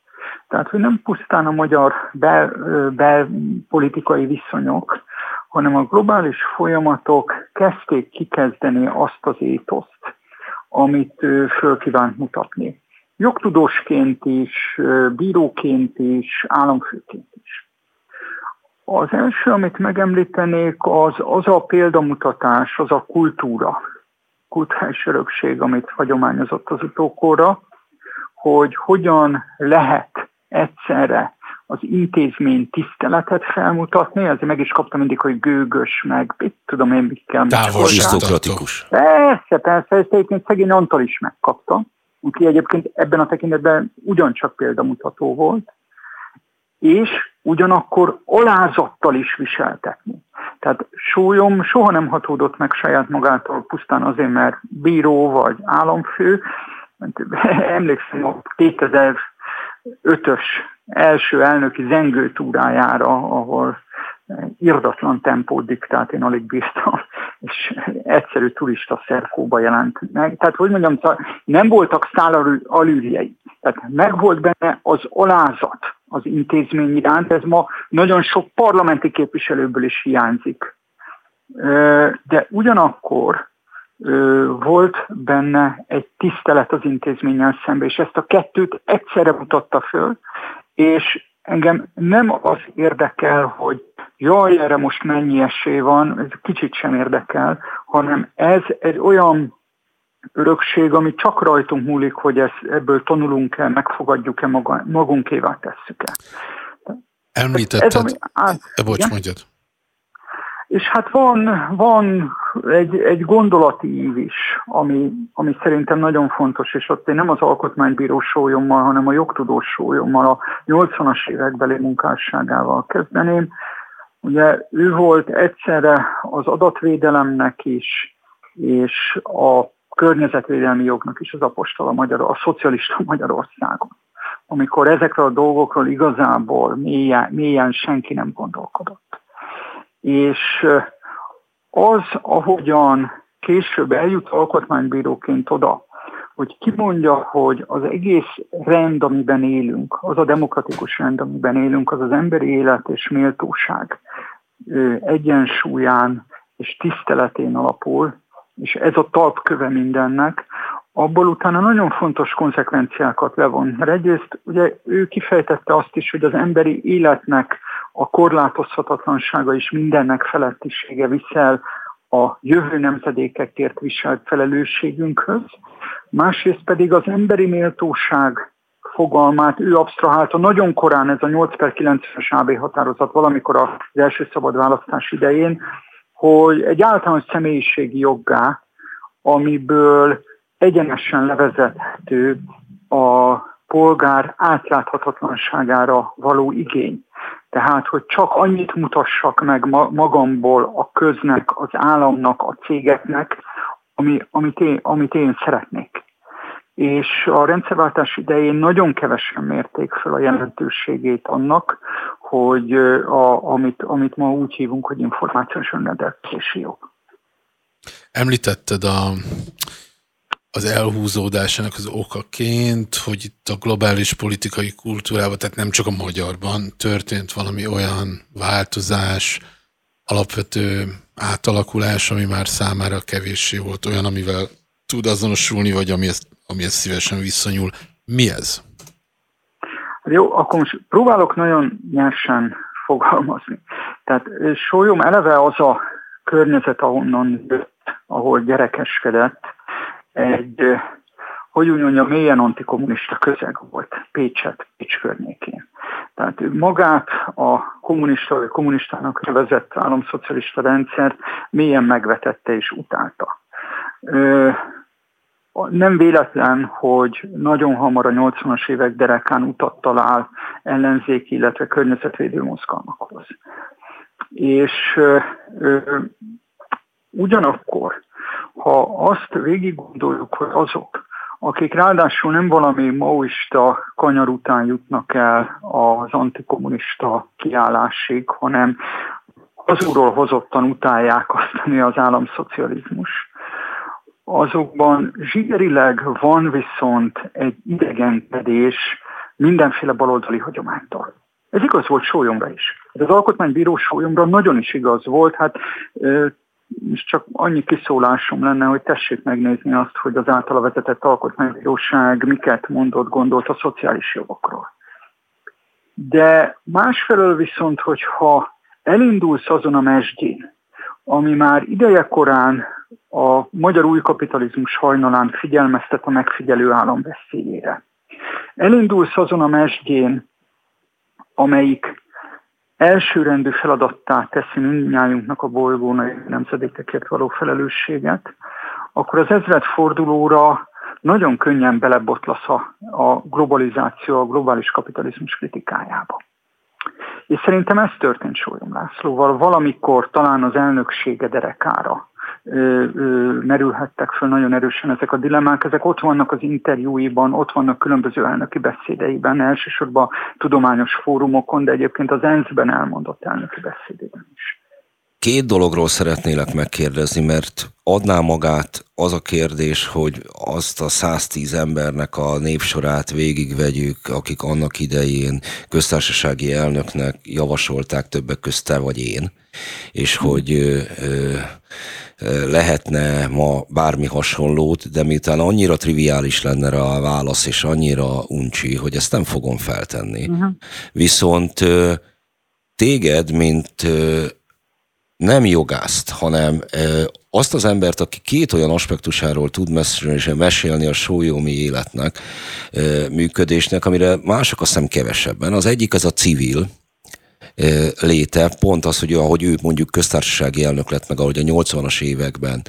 Tehát, hogy nem pusztán a magyar bel, belpolitikai viszonyok, hanem a globális folyamatok kezdték kikezdeni azt az étoszt, amit föl kívánt mutatni. Jogtudósként is, bíróként is, államfőként is. Az első, amit megemlítenék, az, az a példamutatás, az a kultúra, kultúrás örökség, amit hagyományozott az utókorra, hogy hogyan lehet egyszerre az intézmény tiszteletet felmutatni, ezért meg is kaptam mindig, hogy gőgös, meg mit tudom én, mit kell. Távolságtartikus. Persze, persze, ezt egyébként szegény Antal is megkapta, aki egyébként ebben a tekintetben ugyancsak példamutató volt, és ugyanakkor alázattal is viseltetni. Tehát sólyom soha nem hatódott meg saját magától pusztán azért, mert bíró vagy államfő. Emlékszem a 2005-ös első elnöki zengőtúrájára, ahol irdatlan tempót diktált, én alig bíztam, és egyszerű turista szerkóba jelent meg. Tehát, hogy mondjam, nem voltak szállalűrjei. Tehát megvolt benne az alázat az intézmény iránt, ez ma nagyon sok parlamenti képviselőből is hiányzik. De ugyanakkor volt benne egy tisztelet az intézménnyel szemben, és ezt a kettőt egyszerre mutatta föl, és engem nem az érdekel, hogy jaj, erre most mennyi esély van, ez kicsit sem érdekel, hanem ez egy olyan örökség, ami csak rajtunk múlik, hogy ezt, ebből tanulunk-e, megfogadjuk-e, magunkévá tesszük-e. Említetted, ez, ami, á, bocs, mondjad. És hát van, van egy, egy gondolati ív is, ami, ami szerintem nagyon fontos, és ott én nem az alkotmánybíró sólyommal, hanem a jogtudós sólyommal, a 80-as évekbeli munkásságával kezdeném. Ugye ő volt egyszerre az adatvédelemnek is, és a környezetvédelmi jognak is az apostola Magyar, a szocialista Magyarországon, amikor ezekről a dolgokról igazából mélyen, mélyen senki nem gondolkodott. És az, ahogyan később eljut alkotmánybíróként oda, hogy kimondja, hogy az egész rend, amiben élünk, az a demokratikus rend, amiben élünk, az az emberi élet és méltóság egyensúlyán és tiszteletén alapul, és ez a talpköve mindennek, abból utána nagyon fontos konsekvenciákat levon. Mert egyrészt ugye ő kifejtette azt is, hogy az emberi életnek a korlátozhatatlansága és mindennek felettisége viszel a jövő nemzedékekért viselt felelősségünkhöz, másrészt pedig az emberi méltóság fogalmát ő absztrahálta nagyon korán, ez a 8 per 9-es AB határozat valamikor az első szabad választás idején, hogy egy általános személyiségi joggá, amiből egyenesen levezethető a polgár átláthatatlanságára való igény. Tehát, hogy csak annyit mutassak meg magamból a köznek, az államnak, a cégeknek, ami, amit, én, amit én szeretnék. És a rendszerváltás idején nagyon kevesen mérték fel a jelentőségét annak, hogy a, amit, amit ma úgy hívunk, hogy információs önrendelkezési jog. Említetted a, az elhúzódásának az okaként, hogy itt a globális politikai kultúrában, tehát nem csak a magyarban történt valami olyan változás, alapvető átalakulás, ami már számára kevéssé volt olyan, amivel tud azonosulni, vagy ami ezt, ami ezt szívesen visszanyúl. Mi ez? Jó, akkor most próbálok nagyon nyersen fogalmazni. Tehát Sólyom eleve az a környezet, ahonnan ahol gyerekeskedett, egy, hogy úgy mondjam, mélyen antikommunista közeg volt Pécset, Pécs környékén. Tehát magát a kommunista vagy kommunistának nevezett államszocialista rendszer mélyen megvetette és utálta. Nem véletlen, hogy nagyon hamar a 80-as évek derekán utat talál ellenzéki, illetve környezetvédő mozgalmakhoz. És ö, ö, ugyanakkor, ha azt végig gondoljuk, hogy azok, akik ráadásul nem valami maoista kanyar után jutnak el az antikommunista kiállásig, hanem azúról hozottan utálják azt, ami az államszocializmus, azokban zsigerileg van viszont egy idegenkedés mindenféle baloldali hagyománytól. Ez igaz volt Sólyomra is. Ez az alkotmánybíró Sólyomra nagyon is igaz volt. Hát és csak annyi kiszólásom lenne, hogy tessék megnézni azt, hogy az általa vezetett alkotmánybíróság miket mondott, gondolt a szociális jogokról. De másfelől viszont, hogyha elindulsz azon a mesdjén, ami már ideje korán a magyar új kapitalizmus hajnalán figyelmeztet a megfigyelő állam veszélyére. Elindulsz azon a mesdjén, amelyik elsőrendű feladattá teszi mindnyájunknak a bolygónai nemzedékekért való felelősséget, akkor az ezred fordulóra nagyon könnyen belebotlasz a, a globalizáció, a globális kapitalizmus kritikájába. És szerintem ez történt Sólyom Lászlóval. Valamikor talán az elnöksége derekára merülhettek föl nagyon erősen ezek a dilemmák. Ezek ott vannak az interjúiban, ott vannak különböző elnöki beszédeiben, elsősorban tudományos fórumokon, de egyébként az ENSZ-ben elmondott elnöki beszédében is. Két dologról szeretnélek megkérdezni, mert adná magát az a kérdés, hogy azt a 110 embernek a névsorát végigvegyük, akik annak idején köztársasági elnöknek javasolták többek közt te vagy én, és hogy ö, ö, lehetne ma bármi hasonlót, de miután annyira triviális lenne rá a válasz, és annyira uncsi, hogy ezt nem fogom feltenni. Uh-huh. Viszont téged, mint nem jogászt, hanem azt az embert, aki két olyan aspektusáról tud mesélni a sólyómi életnek, működésnek, amire mások azt hiszem kevesebben. Az egyik az a civil, léte, pont az, hogy ahogy ő mondjuk köztársasági elnök lett meg, ahogy a 80-as években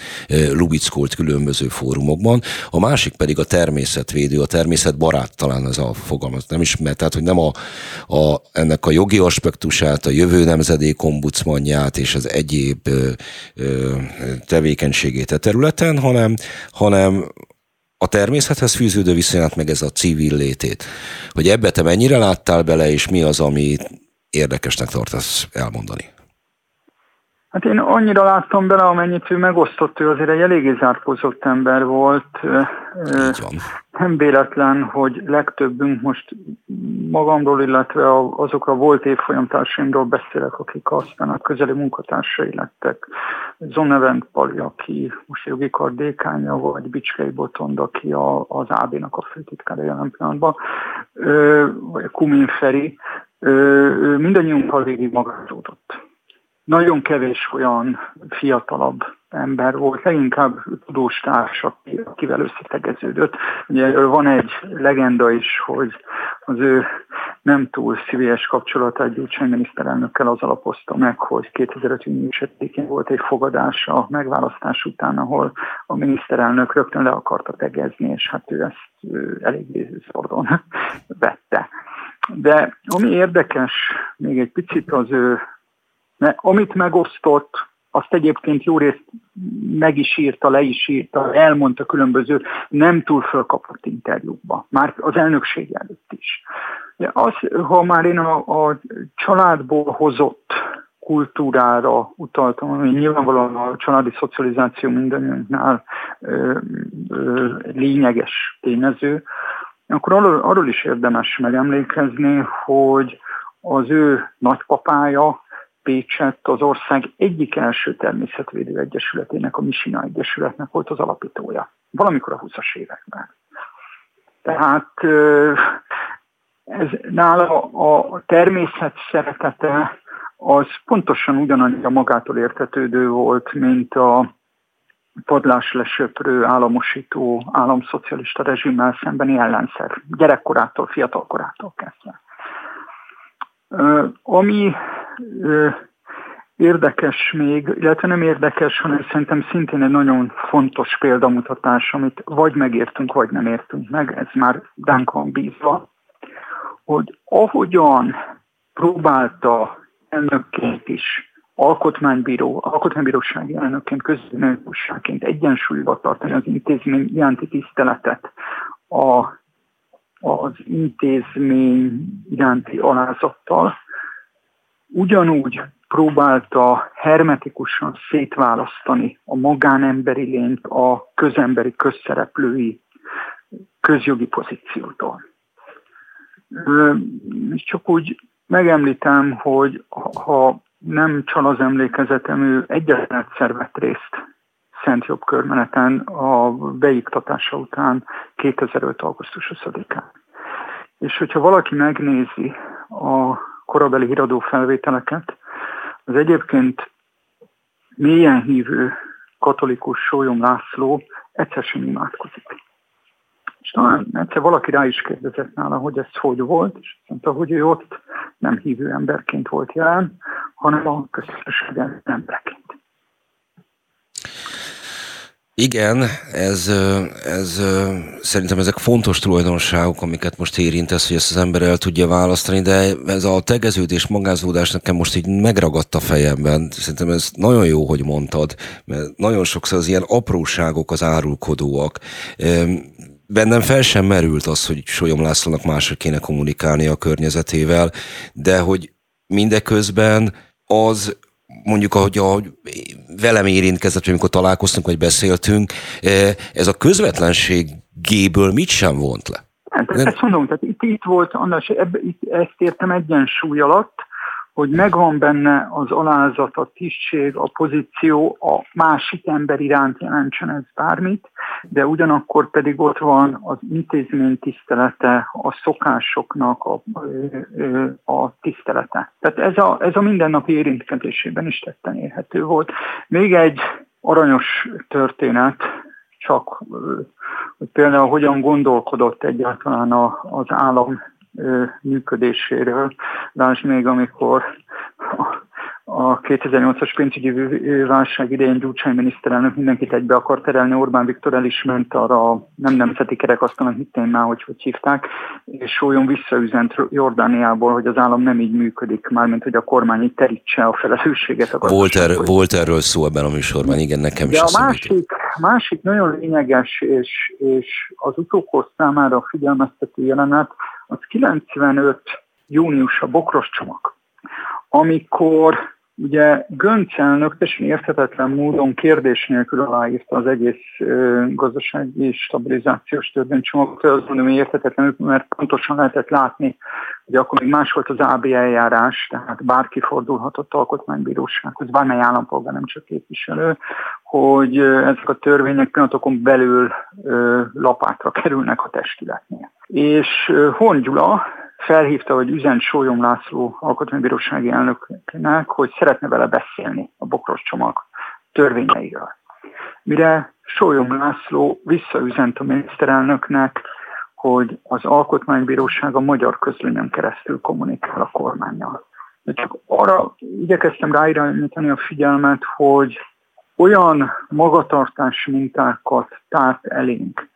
lubickolt különböző fórumokban, a másik pedig a természetvédő, a természetbarát talán ez a fogalmaz, nem ismer, tehát hogy nem a, a, ennek a jogi aspektusát, a jövő nemzedék ombudsmanját és az egyéb ö, ö, tevékenységét a területen, hanem, hanem a természethez fűződő viszonyát, meg ez a civil létét. Hogy ebbe te mennyire láttál bele, és mi az, ami érdekesnek tartasz elmondani? Hát én annyira láttam bele, amennyit ő megosztott, ő azért egy eléggé zárkózott ember volt. Nem véletlen, hogy legtöbbünk most magamról, illetve azokra volt évfolyamtársaimról beszélek, akik aztán a közeli munkatársai lettek. Zonnevent Pali, aki most jogi kardékánya, vagy Bicskei Botond, aki a, az AB-nak a főtitkára jelen pillanatban, vagy Kumin Feri, mindannyiunkkal végig magázódott. Nagyon kevés olyan fiatalabb ember volt, leginkább tudós társ, akivel összetegeződött. Ugye van egy legenda is, hogy az ő nem túl szívélyes kapcsolatát Gyurcsány miniszterelnökkel az alapozta meg, hogy 2005. június volt egy fogadás a megválasztás után, ahol a miniszterelnök rögtön le akarta tegezni, és hát ő ezt eléggé szordon vette. De ami érdekes, még egy picit az ő, mert amit megosztott, azt egyébként jó részt meg is írta, le is írta, elmondta különböző nem túl fölkapott interjúkba, már az elnökség előtt is. De az, ha már én a, a családból hozott kultúrára utaltam, ami nyilvánvalóan a családi szocializáció mindannyiunknál lényeges tényező, akkor arról, arról is érdemes megemlékezni, hogy az ő nagypapája Pécset az ország egyik első természetvédő egyesületének, a Misina Egyesületnek volt az alapítója. Valamikor a 20-as években. Tehát ez nála a természet szeretete az pontosan ugyanannyira magától értetődő volt, mint a padlás lesöprő, államosító, államszocialista rezsimmel szembeni ellenszer, gyerekkorától, fiatalkorától kezdve. Ami érdekes még, illetve nem érdekes, hanem szerintem szintén egy nagyon fontos példamutatás, amit vagy megértünk, vagy nem értünk meg, ez már Duncan bízva, hogy ahogyan próbálta elnökként is alkotmánybíró, alkotmánybírósági elnökként, közönőkosságként egyensúlyba tartani az intézmény iránti tiszteletet, a, az intézmény iránti alázattal, ugyanúgy próbálta hermetikusan szétválasztani a magánemberi lényt a közemberi közszereplői közjogi pozíciótól. Csak úgy megemlítem, hogy ha nem csal az emlékezetem, ő egyetlen egyszer vett részt Szent Jobb körmeneten a beiktatása után 2005. augusztus 20-án. És hogyha valaki megnézi a korabeli híradó felvételeket, az egyébként mélyen hívő katolikus Sólyom László egyszer sem imádkozik. És talán egyszer valaki rá is kérdezett nála, hogy ez hogy volt, és mondta, hogy ő ott nem hívő emberként volt jelen, hanem a közösségen emberként. Igen, ez, ez szerintem ezek fontos tulajdonságok, amiket most érintesz, hogy ezt az ember el tudja választani, de ez a tegeződés, magázódás nekem most így megragadt a fejemben. Szerintem ez nagyon jó, hogy mondtad, mert nagyon sokszor az ilyen apróságok az árulkodóak. Bennem fel sem merült az, hogy Solyom Lászlónak máshogy kéne kommunikálni a környezetével, de hogy mindeközben az mondjuk, ahogy a, velem érintkezett, amikor találkoztunk, vagy beszéltünk, e, ez a közvetlenségéből mit sem vont le? Hát, ezt mondom, tehát itt, itt volt, András, ebbe, itt, ezt értem egyensúly alatt, hogy megvan benne az alázat, a tisztség, a pozíció, a másik ember iránt jelentsen ez bármit, de ugyanakkor pedig ott van az intézmény tisztelete, a szokásoknak a, a tisztelete. Tehát ez a, ez a mindennapi érintkezésében is tetten érhető volt. Még egy aranyos történet, csak hogy például hogyan gondolkodott egyáltalán az állam működéséről. Lásd még, amikor a 2008-as pénzügyi válság idején Gyurcsány miniszterelnök mindenkit egybe akar terelni, Orbán Viktor el is ment arra a nem nemzeti kerekasztalon, hittem már, hogy hogy hívták, és olyan visszaüzent Jordániából, hogy az állam nem így működik, mármint hogy a kormány itt terítse a felelősséget. A volt, er, volt erről szó ebben a műsorban, igen, nekem De is. a másik, másik nagyon lényeges, és, és az utókor számára figyelmeztető jelenet, az 95 június a bokros csomag, amikor ugye Gönc elnök teljesen érthetetlen módon kérdés nélkül aláírta az egész gazdasági stabilizációs törvénycsomagot, az mondom, hogy érthetetlen, mert pontosan lehetett látni, hogy akkor még más volt az AB eljárás, tehát bárki fordulhatott alkotmánybírósághoz, bármely állampolgár, nem csak képviselő, hogy ezek a törvények pillanatokon belül lapátra kerülnek a testületnél. És Hon Gyula felhívta, hogy üzent Sólyom László alkotmánybírósági elnöknek, hogy szeretne vele beszélni a bokros csomag törvényeiről. Mire Sólyom László visszaüzent a miniszterelnöknek, hogy az alkotmánybíróság a magyar közlönyen keresztül kommunikál a kormányjal. De csak arra igyekeztem ráirányítani a figyelmet, hogy olyan magatartás mintákat tárt elénk,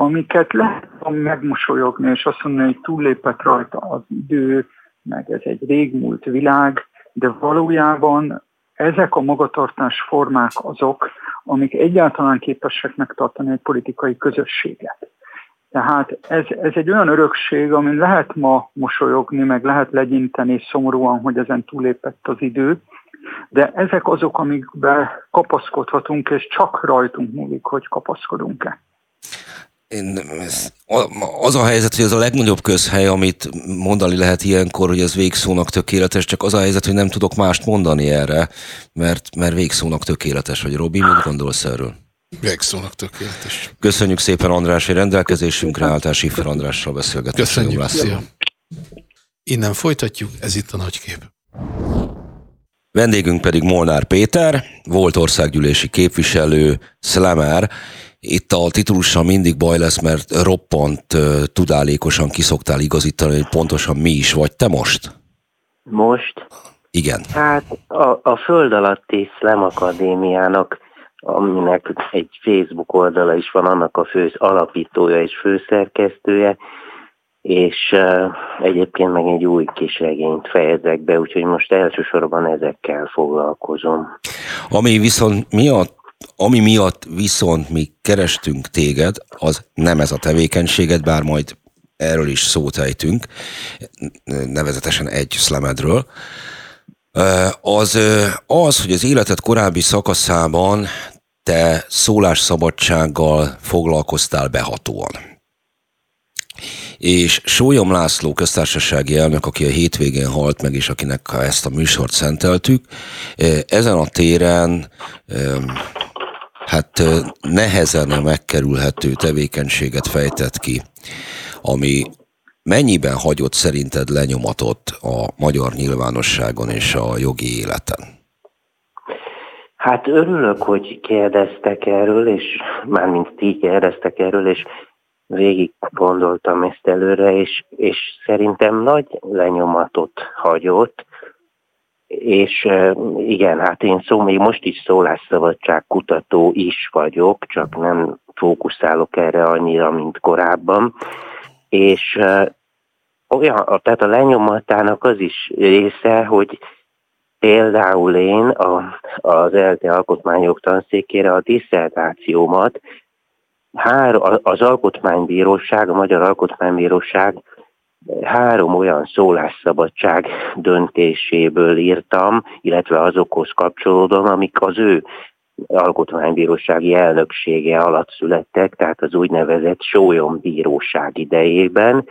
amiket lehet megmosolyogni, és azt mondani, hogy túllépett rajta az idő, meg ez egy régmúlt világ, de valójában ezek a magatartás formák azok, amik egyáltalán képesek megtartani egy politikai közösséget. Tehát ez, ez egy olyan örökség, amin lehet ma mosolyogni, meg lehet legyinteni szomorúan, hogy ezen túlépett az idő, de ezek azok, amikbe kapaszkodhatunk, és csak rajtunk múlik, hogy kapaszkodunk-e. Én, az a helyzet, hogy ez a legnagyobb közhely, amit mondani lehet ilyenkor, hogy ez végszónak tökéletes, csak az a helyzet, hogy nem tudok mást mondani erre, mert, mert végszónak tökéletes. Vagy Robi, mit gondolsz erről? Végszónak tökéletes. Köszönjük szépen András, hogy rendelkezésünkre álltál Siffer Andrással beszélgetünk. Köszönjük. Szia. Innen folytatjuk, ez itt a nagykép. Vendégünk pedig Molnár Péter, volt országgyűlési képviselő, Slammer, itt a titulussal mindig baj lesz, mert roppant tudálékosan kiszoktál igazítani, hogy pontosan mi is vagy te most? Most? Igen. Hát a, a Föld alatti Slam Akadémiának, aminek egy Facebook oldala is van, annak a fő alapítója és főszerkesztője, és uh, egyébként meg egy új kis regényt fejezek be, úgyhogy most elsősorban ezekkel foglalkozom. Ami viszont miatt ami miatt viszont mi kerestünk téged, az nem ez a tevékenységed, bár majd erről is szót ejtünk, nevezetesen egy szlemedről, az az, hogy az életed korábbi szakaszában te szólásszabadsággal foglalkoztál behatóan. És Sólyom László köztársasági elnök, aki a hétvégén halt meg, és akinek ezt a műsort szenteltük, ezen a téren hát nehezen megkerülhető tevékenységet fejtett ki, ami mennyiben hagyott szerinted lenyomatot a magyar nyilvánosságon és a jogi életen? Hát örülök, hogy kérdeztek erről, és mármint ti kérdeztek erről, és végig gondoltam ezt előre, és, és szerintem nagy lenyomatot hagyott, és igen, hát én szó, még most is szólásszabadság kutató is vagyok, csak nem fókuszálok erre annyira, mint korábban. És olyan, tehát a lenyomatának az is része, hogy például én a, az ELTE alkotmányok tanszékére a diszertációmat hár, az Alkotmánybíróság, a Magyar Alkotmánybíróság három olyan szólásszabadság döntéséből írtam, illetve azokhoz kapcsolódom, amik az ő alkotmánybírósági elnöksége alatt születtek, tehát az úgynevezett sólyombíróság idejében,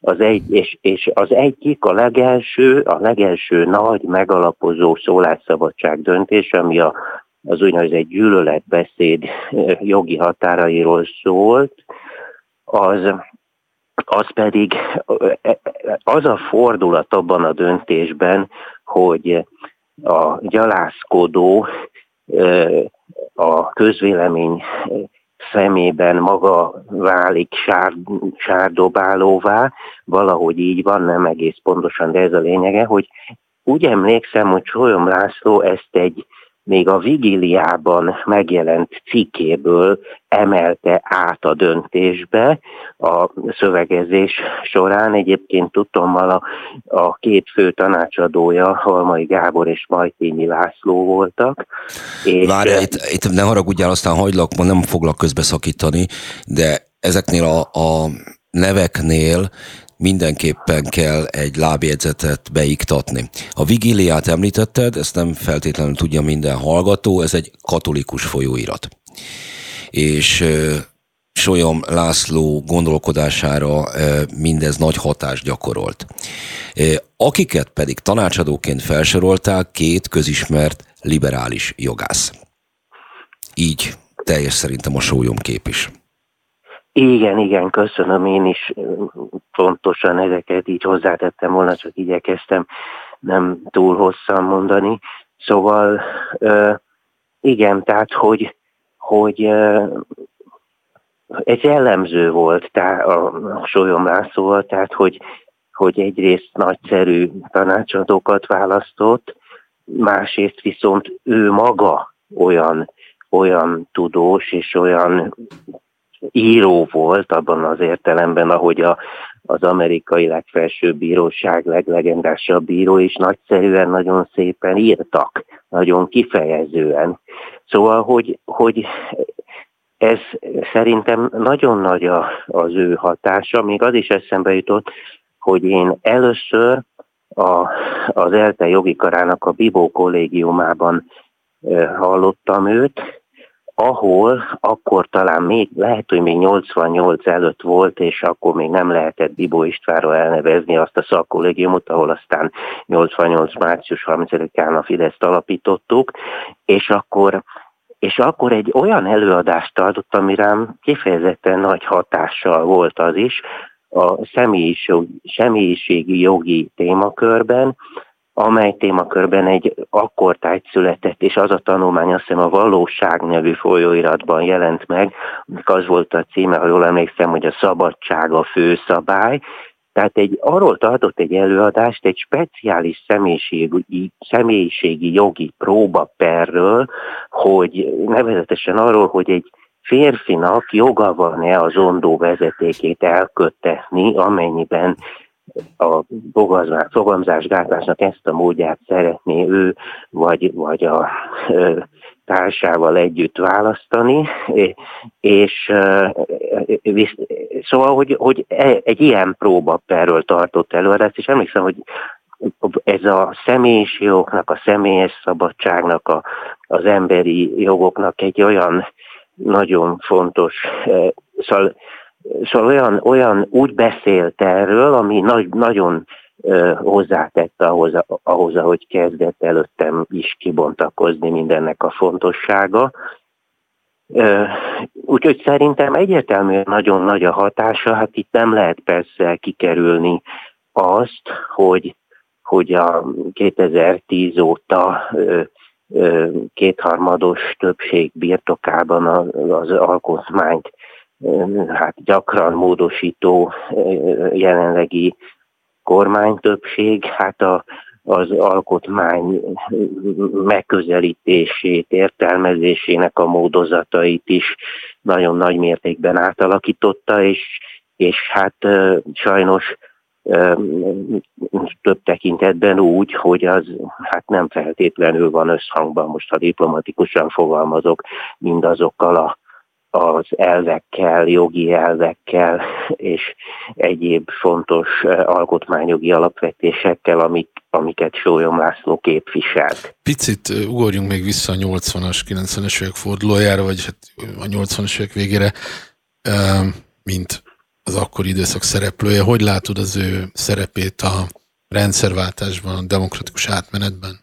az egy, és, és az egyik, a legelső, a legelső nagy megalapozó szólásszabadság döntés, ami a, az úgynevezett gyűlöletbeszéd jogi határairól szólt, az, az pedig az a fordulat abban a döntésben, hogy a gyalászkodó a közvélemény szemében maga válik sár, sárdobálóvá, valahogy így van, nem egész pontosan, de ez a lényege, hogy úgy emlékszem, hogy Solyom László ezt egy még a vigiliában megjelent cikkéből emelte át a döntésbe a szövegezés során. Egyébként tudtommal a, a két fő tanácsadója, Halmai Gábor és Majtényi László voltak. És Várj, itt, itt ne haragudjál, aztán hagylak, ma nem foglak közbeszakítani, de ezeknél a, a neveknél mindenképpen kell egy lábjegyzetet beiktatni. A vigiliát említetted, ezt nem feltétlenül tudja minden hallgató, ez egy katolikus folyóirat. És Solyom László gondolkodására mindez nagy hatást gyakorolt. Akiket pedig tanácsadóként felsorolták két közismert liberális jogász. Így teljes szerintem a sólyom kép is. Igen, igen, köszönöm én is fontosan ezeket így hozzátettem volna, csak igyekeztem nem túl hosszan mondani. Szóval igen, tehát hogy, hogy egy jellemző volt tehát a Sólyom Lászlóval, tehát hogy, hogy egyrészt nagyszerű tanácsadókat választott, másrészt viszont ő maga olyan, olyan tudós és olyan író volt abban az értelemben, ahogy a, az amerikai legfelsőbb bíróság leglegendásabb bíró is nagyszerűen, nagyon szépen írtak, nagyon kifejezően. Szóval, hogy, hogy ez szerintem nagyon nagy a, az ő hatása, még az is eszembe jutott, hogy én először a, az ELTE jogi karának a Bibó kollégiumában hallottam őt, ahol akkor talán még, lehet, hogy még 88 előtt volt, és akkor még nem lehetett Bibó Istvánról elnevezni azt a szakkollégiumot, ahol aztán 88. március 30-án a Fideszt alapítottuk, és akkor és akkor egy olyan előadást adott, ami rám kifejezetten nagy hatással volt az is, a személyiségi jogi témakörben, amely témakörben egy akkortájt született, és az a tanulmány azt hiszem a Valóság nevű folyóiratban jelent meg, az volt a címe, ha jól emlékszem, hogy a szabadság a főszabály, tehát egy, arról tartott egy előadást egy speciális személyiségi, személyiségi jogi próbaperről, hogy nevezetesen arról, hogy egy férfinak joga van-e az ondó vezetékét elköttetni, amennyiben a fogamzásgátlásnak ezt a módját szeretné ő vagy, vagy a társával együtt választani, és szóval, hogy, hogy e, egy ilyen próbaperről tartott előadást, és emlékszem, hogy ez a személyis jogoknak, a személyes szabadságnak, a, az emberi jogoknak egy olyan nagyon fontos, szóval Szóval olyan, olyan úgy beszélt erről, ami nagy, nagyon hozzátette ahhoz, ahhoz, ahogy kezdett előttem is kibontakozni mindennek a fontossága. Úgyhogy szerintem egyértelműen nagyon nagy a hatása, hát itt nem lehet persze kikerülni azt, hogy, hogy a 2010 óta kétharmados többség birtokában az alkotmányt hát gyakran módosító jelenlegi kormánytöbbség, hát a, az alkotmány megközelítését, értelmezésének a módozatait is nagyon nagy mértékben átalakította, és, és hát sajnos több tekintetben úgy, hogy az hát nem feltétlenül van összhangban, most ha diplomatikusan fogalmazok, mindazokkal a az elvekkel, jogi elvekkel és egyéb fontos alkotmányjogi alapvetésekkel, amik, amiket Sólyom László képviselt. Picit ugorjunk még vissza a 80-as, 90-es évek fordulójára, vagy hát a 80-as évek végére, mint az akkori időszak szereplője. Hogy látod az ő szerepét a rendszerváltásban, a demokratikus átmenetben?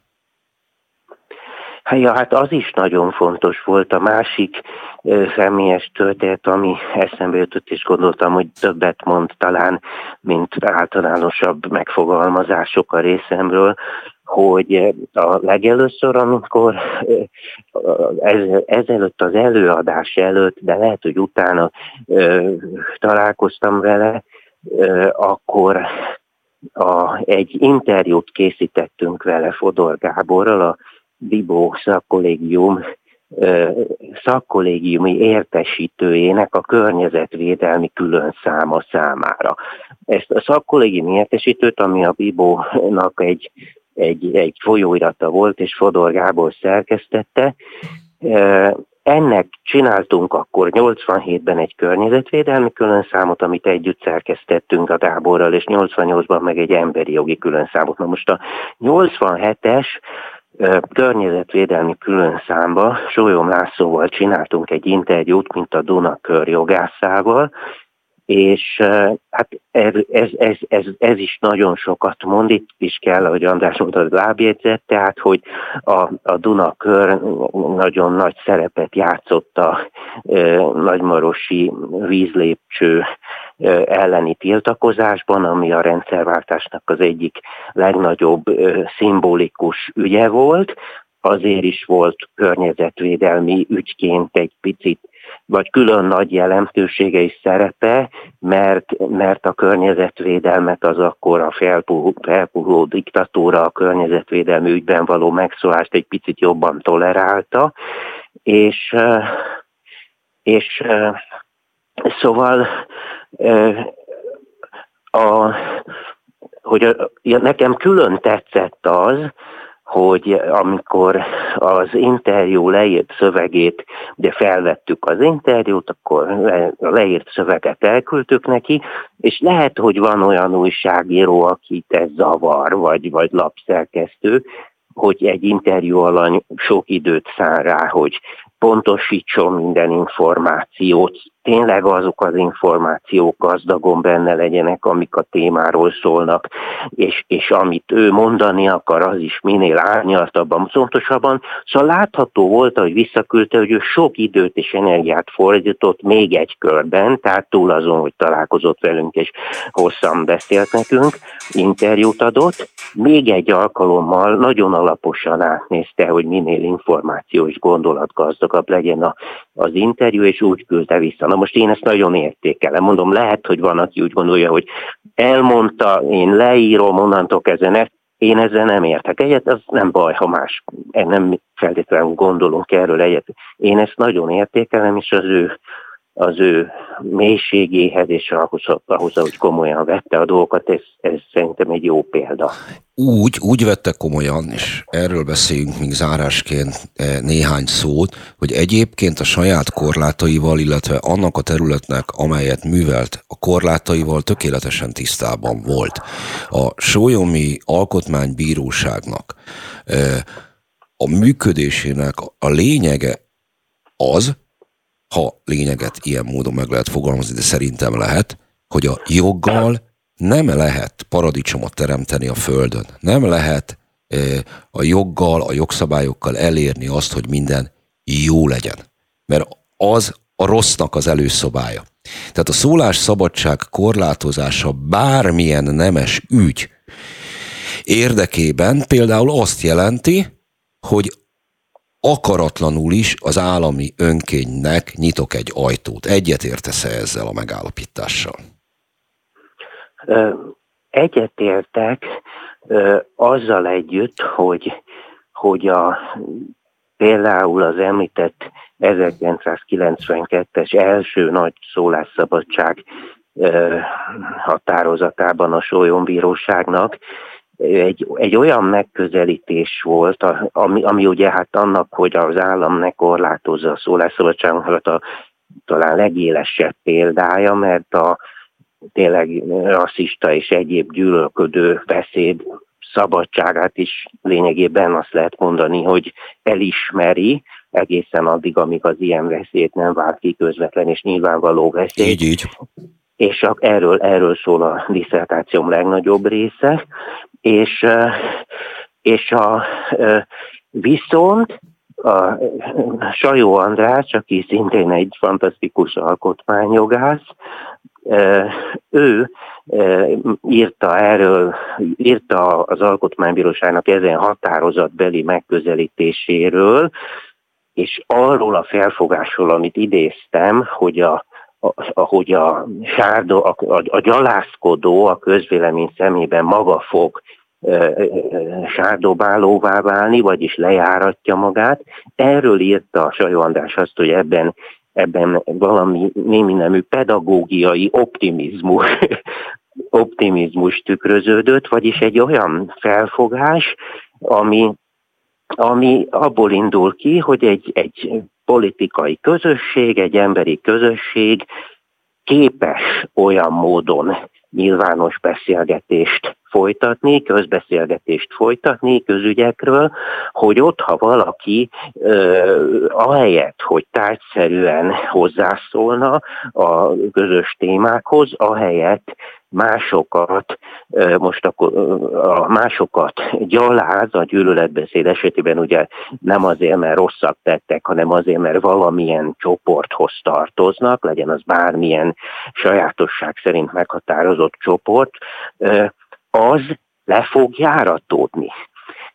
Ja, hát az is nagyon fontos volt. A másik személyes történet, ami eszembe jutott, és gondoltam, hogy többet mond talán, mint általánosabb megfogalmazások a részemről, hogy a legelőször, amikor ezelőtt az előadás előtt, de lehet, hogy utána találkoztam vele, akkor a, egy interjút készítettünk vele Fodor Gáborral, a Bibó szakkollégium szakkollégiumi értesítőjének a környezetvédelmi külön száma számára. Ezt a szakkollégiumi értesítőt, ami a Bibónak egy, egy, egy folyóirata volt, és Fodor Gábor szerkesztette, ennek csináltunk akkor 87-ben egy környezetvédelmi külön számot, amit együtt szerkesztettünk a Gáborral, és 88-ban meg egy emberi jogi külön számot. Na most a 87-es környezetvédelmi külön számba Sólyom Lászlóval csináltunk egy interjút, mint a Dunakör jogászával, és hát ez, ez, ez, ez, ez is nagyon sokat mond, itt is kell, ahogy András mondta, az lábjegyzet, tehát, hogy a, a Dunakör nagyon nagy szerepet játszott a e, nagymarosi vízlépcső elleni tiltakozásban, ami a rendszerváltásnak az egyik legnagyobb szimbolikus ügye volt, azért is volt környezetvédelmi ügyként egy picit vagy külön nagy jelentősége és szerepe, mert, mert a környezetvédelmet az akkor a felpuhó, diktatúra a környezetvédelmi ügyben való megszólást egy picit jobban tolerálta, és, és szóval a, hogy a, nekem külön tetszett az, hogy amikor az interjú leírt szövegét, ugye felvettük az interjút, akkor a leírt szöveget elküldtük neki, és lehet, hogy van olyan újságíró, akit ez zavar, vagy, vagy lapszerkesztő, hogy egy interjú alany sok időt szán rá, hogy pontosítson minden információt, tényleg azok az információk gazdagon benne legyenek, amik a témáról szólnak, és, és amit ő mondani akar, az is minél árnyaltabban, pontosabban. Szóval látható volt, hogy visszaküldte, hogy ő sok időt és energiát fordított még egy körben, tehát túl azon, hogy találkozott velünk és hosszan beszélt nekünk, interjút adott, még egy alkalommal nagyon alaposan átnézte, hogy minél információ és gondolatgazdagabb legyen a, az interjú, és úgy küldte vissza. Na most én ezt nagyon értékelem. Mondom, lehet, hogy van, aki úgy gondolja, hogy elmondta, én leírom, onnantól kezdve ezt, én ezzel nem értek egyet, az nem baj, ha más, nem feltétlenül gondolunk erről egyet. Én ezt nagyon értékelem, és az ő az ő mélységéhez és ahhoz, ahhoz hogy komolyan vette a dolgokat, ez, ez szerintem egy jó példa. Úgy, úgy vette komolyan, és erről beszéljünk még zárásként eh, néhány szót, hogy egyébként a saját korlátaival, illetve annak a területnek, amelyet művelt, a korlátaival tökéletesen tisztában volt. A Sólyomi Alkotmánybíróságnak eh, a működésének a lényege az, ha lényeget ilyen módon meg lehet fogalmazni, de szerintem lehet, hogy a joggal nem lehet paradicsomot teremteni a Földön. Nem lehet a joggal, a jogszabályokkal elérni azt, hogy minden jó legyen. Mert az a rossznak az előszobája. Tehát a szólásszabadság korlátozása bármilyen nemes ügy érdekében például azt jelenti, hogy akaratlanul is az állami önkénynek nyitok egy ajtót. Egyetértesz-e ezzel a megállapítással? Egyetértek, azzal együtt, hogy, hogy a, például az említett 1992-es első nagy szólásszabadság határozatában a Sólyom egy, egy olyan megközelítés volt, ami, ami ugye hát annak, hogy az állam ne korlátozza a szólásszabadságunkat a talán legélesebb példája, mert a tényleg rasszista és egyéb gyűlölködő beszéd szabadságát is lényegében azt lehet mondani, hogy elismeri, egészen addig, amíg az ilyen veszélyt nem vált ki közvetlen és nyilvánvaló veszély. Így, így. És erről, erről szól a diszertációm legnagyobb része, és, és a, viszont a Sajó András, aki szintén egy fantasztikus alkotmányjogász, ő írta erről, írta az Alkotmánybíróságnak ezen határozatbeli megközelítéséről, és arról a felfogásról, amit idéztem, hogy a, hogy a, sárdo, a, a, a gyalászkodó a közvélemény szemében maga fog sárdobálóvá válni, vagyis lejáratja magát. Erről írta a Sajó András azt, hogy ebben ebben valami némi nemű pedagógiai optimizmus, optimizmus tükröződött, vagyis egy olyan felfogás, ami, ami abból indul ki, hogy egy, egy politikai közösség, egy emberi közösség képes olyan módon nyilvános beszélgetést folytatni, közbeszélgetést folytatni közügyekről, hogy ott, ha valaki ö, ahelyett, hogy tárgyszerűen hozzászólna a közös témákhoz, ahelyett másokat, most akkor a másokat gyaláz a gyűlöletbeszéd esetében ugye nem azért, mert rosszak tettek, hanem azért, mert valamilyen csoporthoz tartoznak, legyen az bármilyen sajátosság szerint meghatározott csoport, az le fog járatódni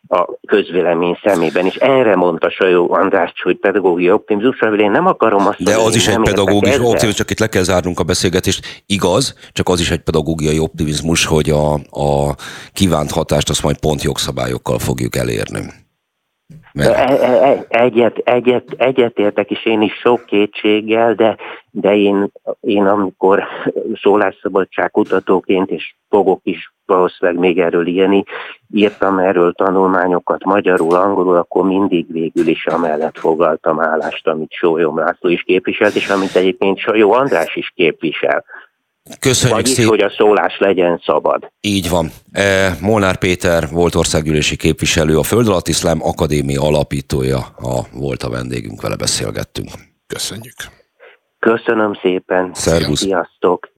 a közvélemény szemében, és erre mondta Sajó András, hogy pedagógiai optimizmus, amivel én nem akarom azt De az is egy pedagógiai optimizmus, csak itt le kell zárnunk a beszélgetést. Igaz, csak az is egy pedagógiai optimizmus, hogy a, a kívánt hatást azt majd pont jogszabályokkal fogjuk elérni. E, e, egyet, egyet, egyet értek, és én is sok kétséggel, de, de én, én amikor szólásszabadság kutatóként, és fogok is valószínűleg még erről írni, írtam erről tanulmányokat magyarul, angolul, akkor mindig végül is amellett foglaltam állást, amit Sólyom László is képviselt, és amit egyébként Sajó András is képvisel. Köszönjük Vagyis, szépen. hogy a szólás legyen szabad. Így van. E, Molnár Péter volt országgyűlési képviselő, a Föld Alatt Iszlám Akadémia alapítója, a volt a vendégünk, vele beszélgettünk. Köszönjük. Köszönöm szépen. Szervusz. Sziasztok.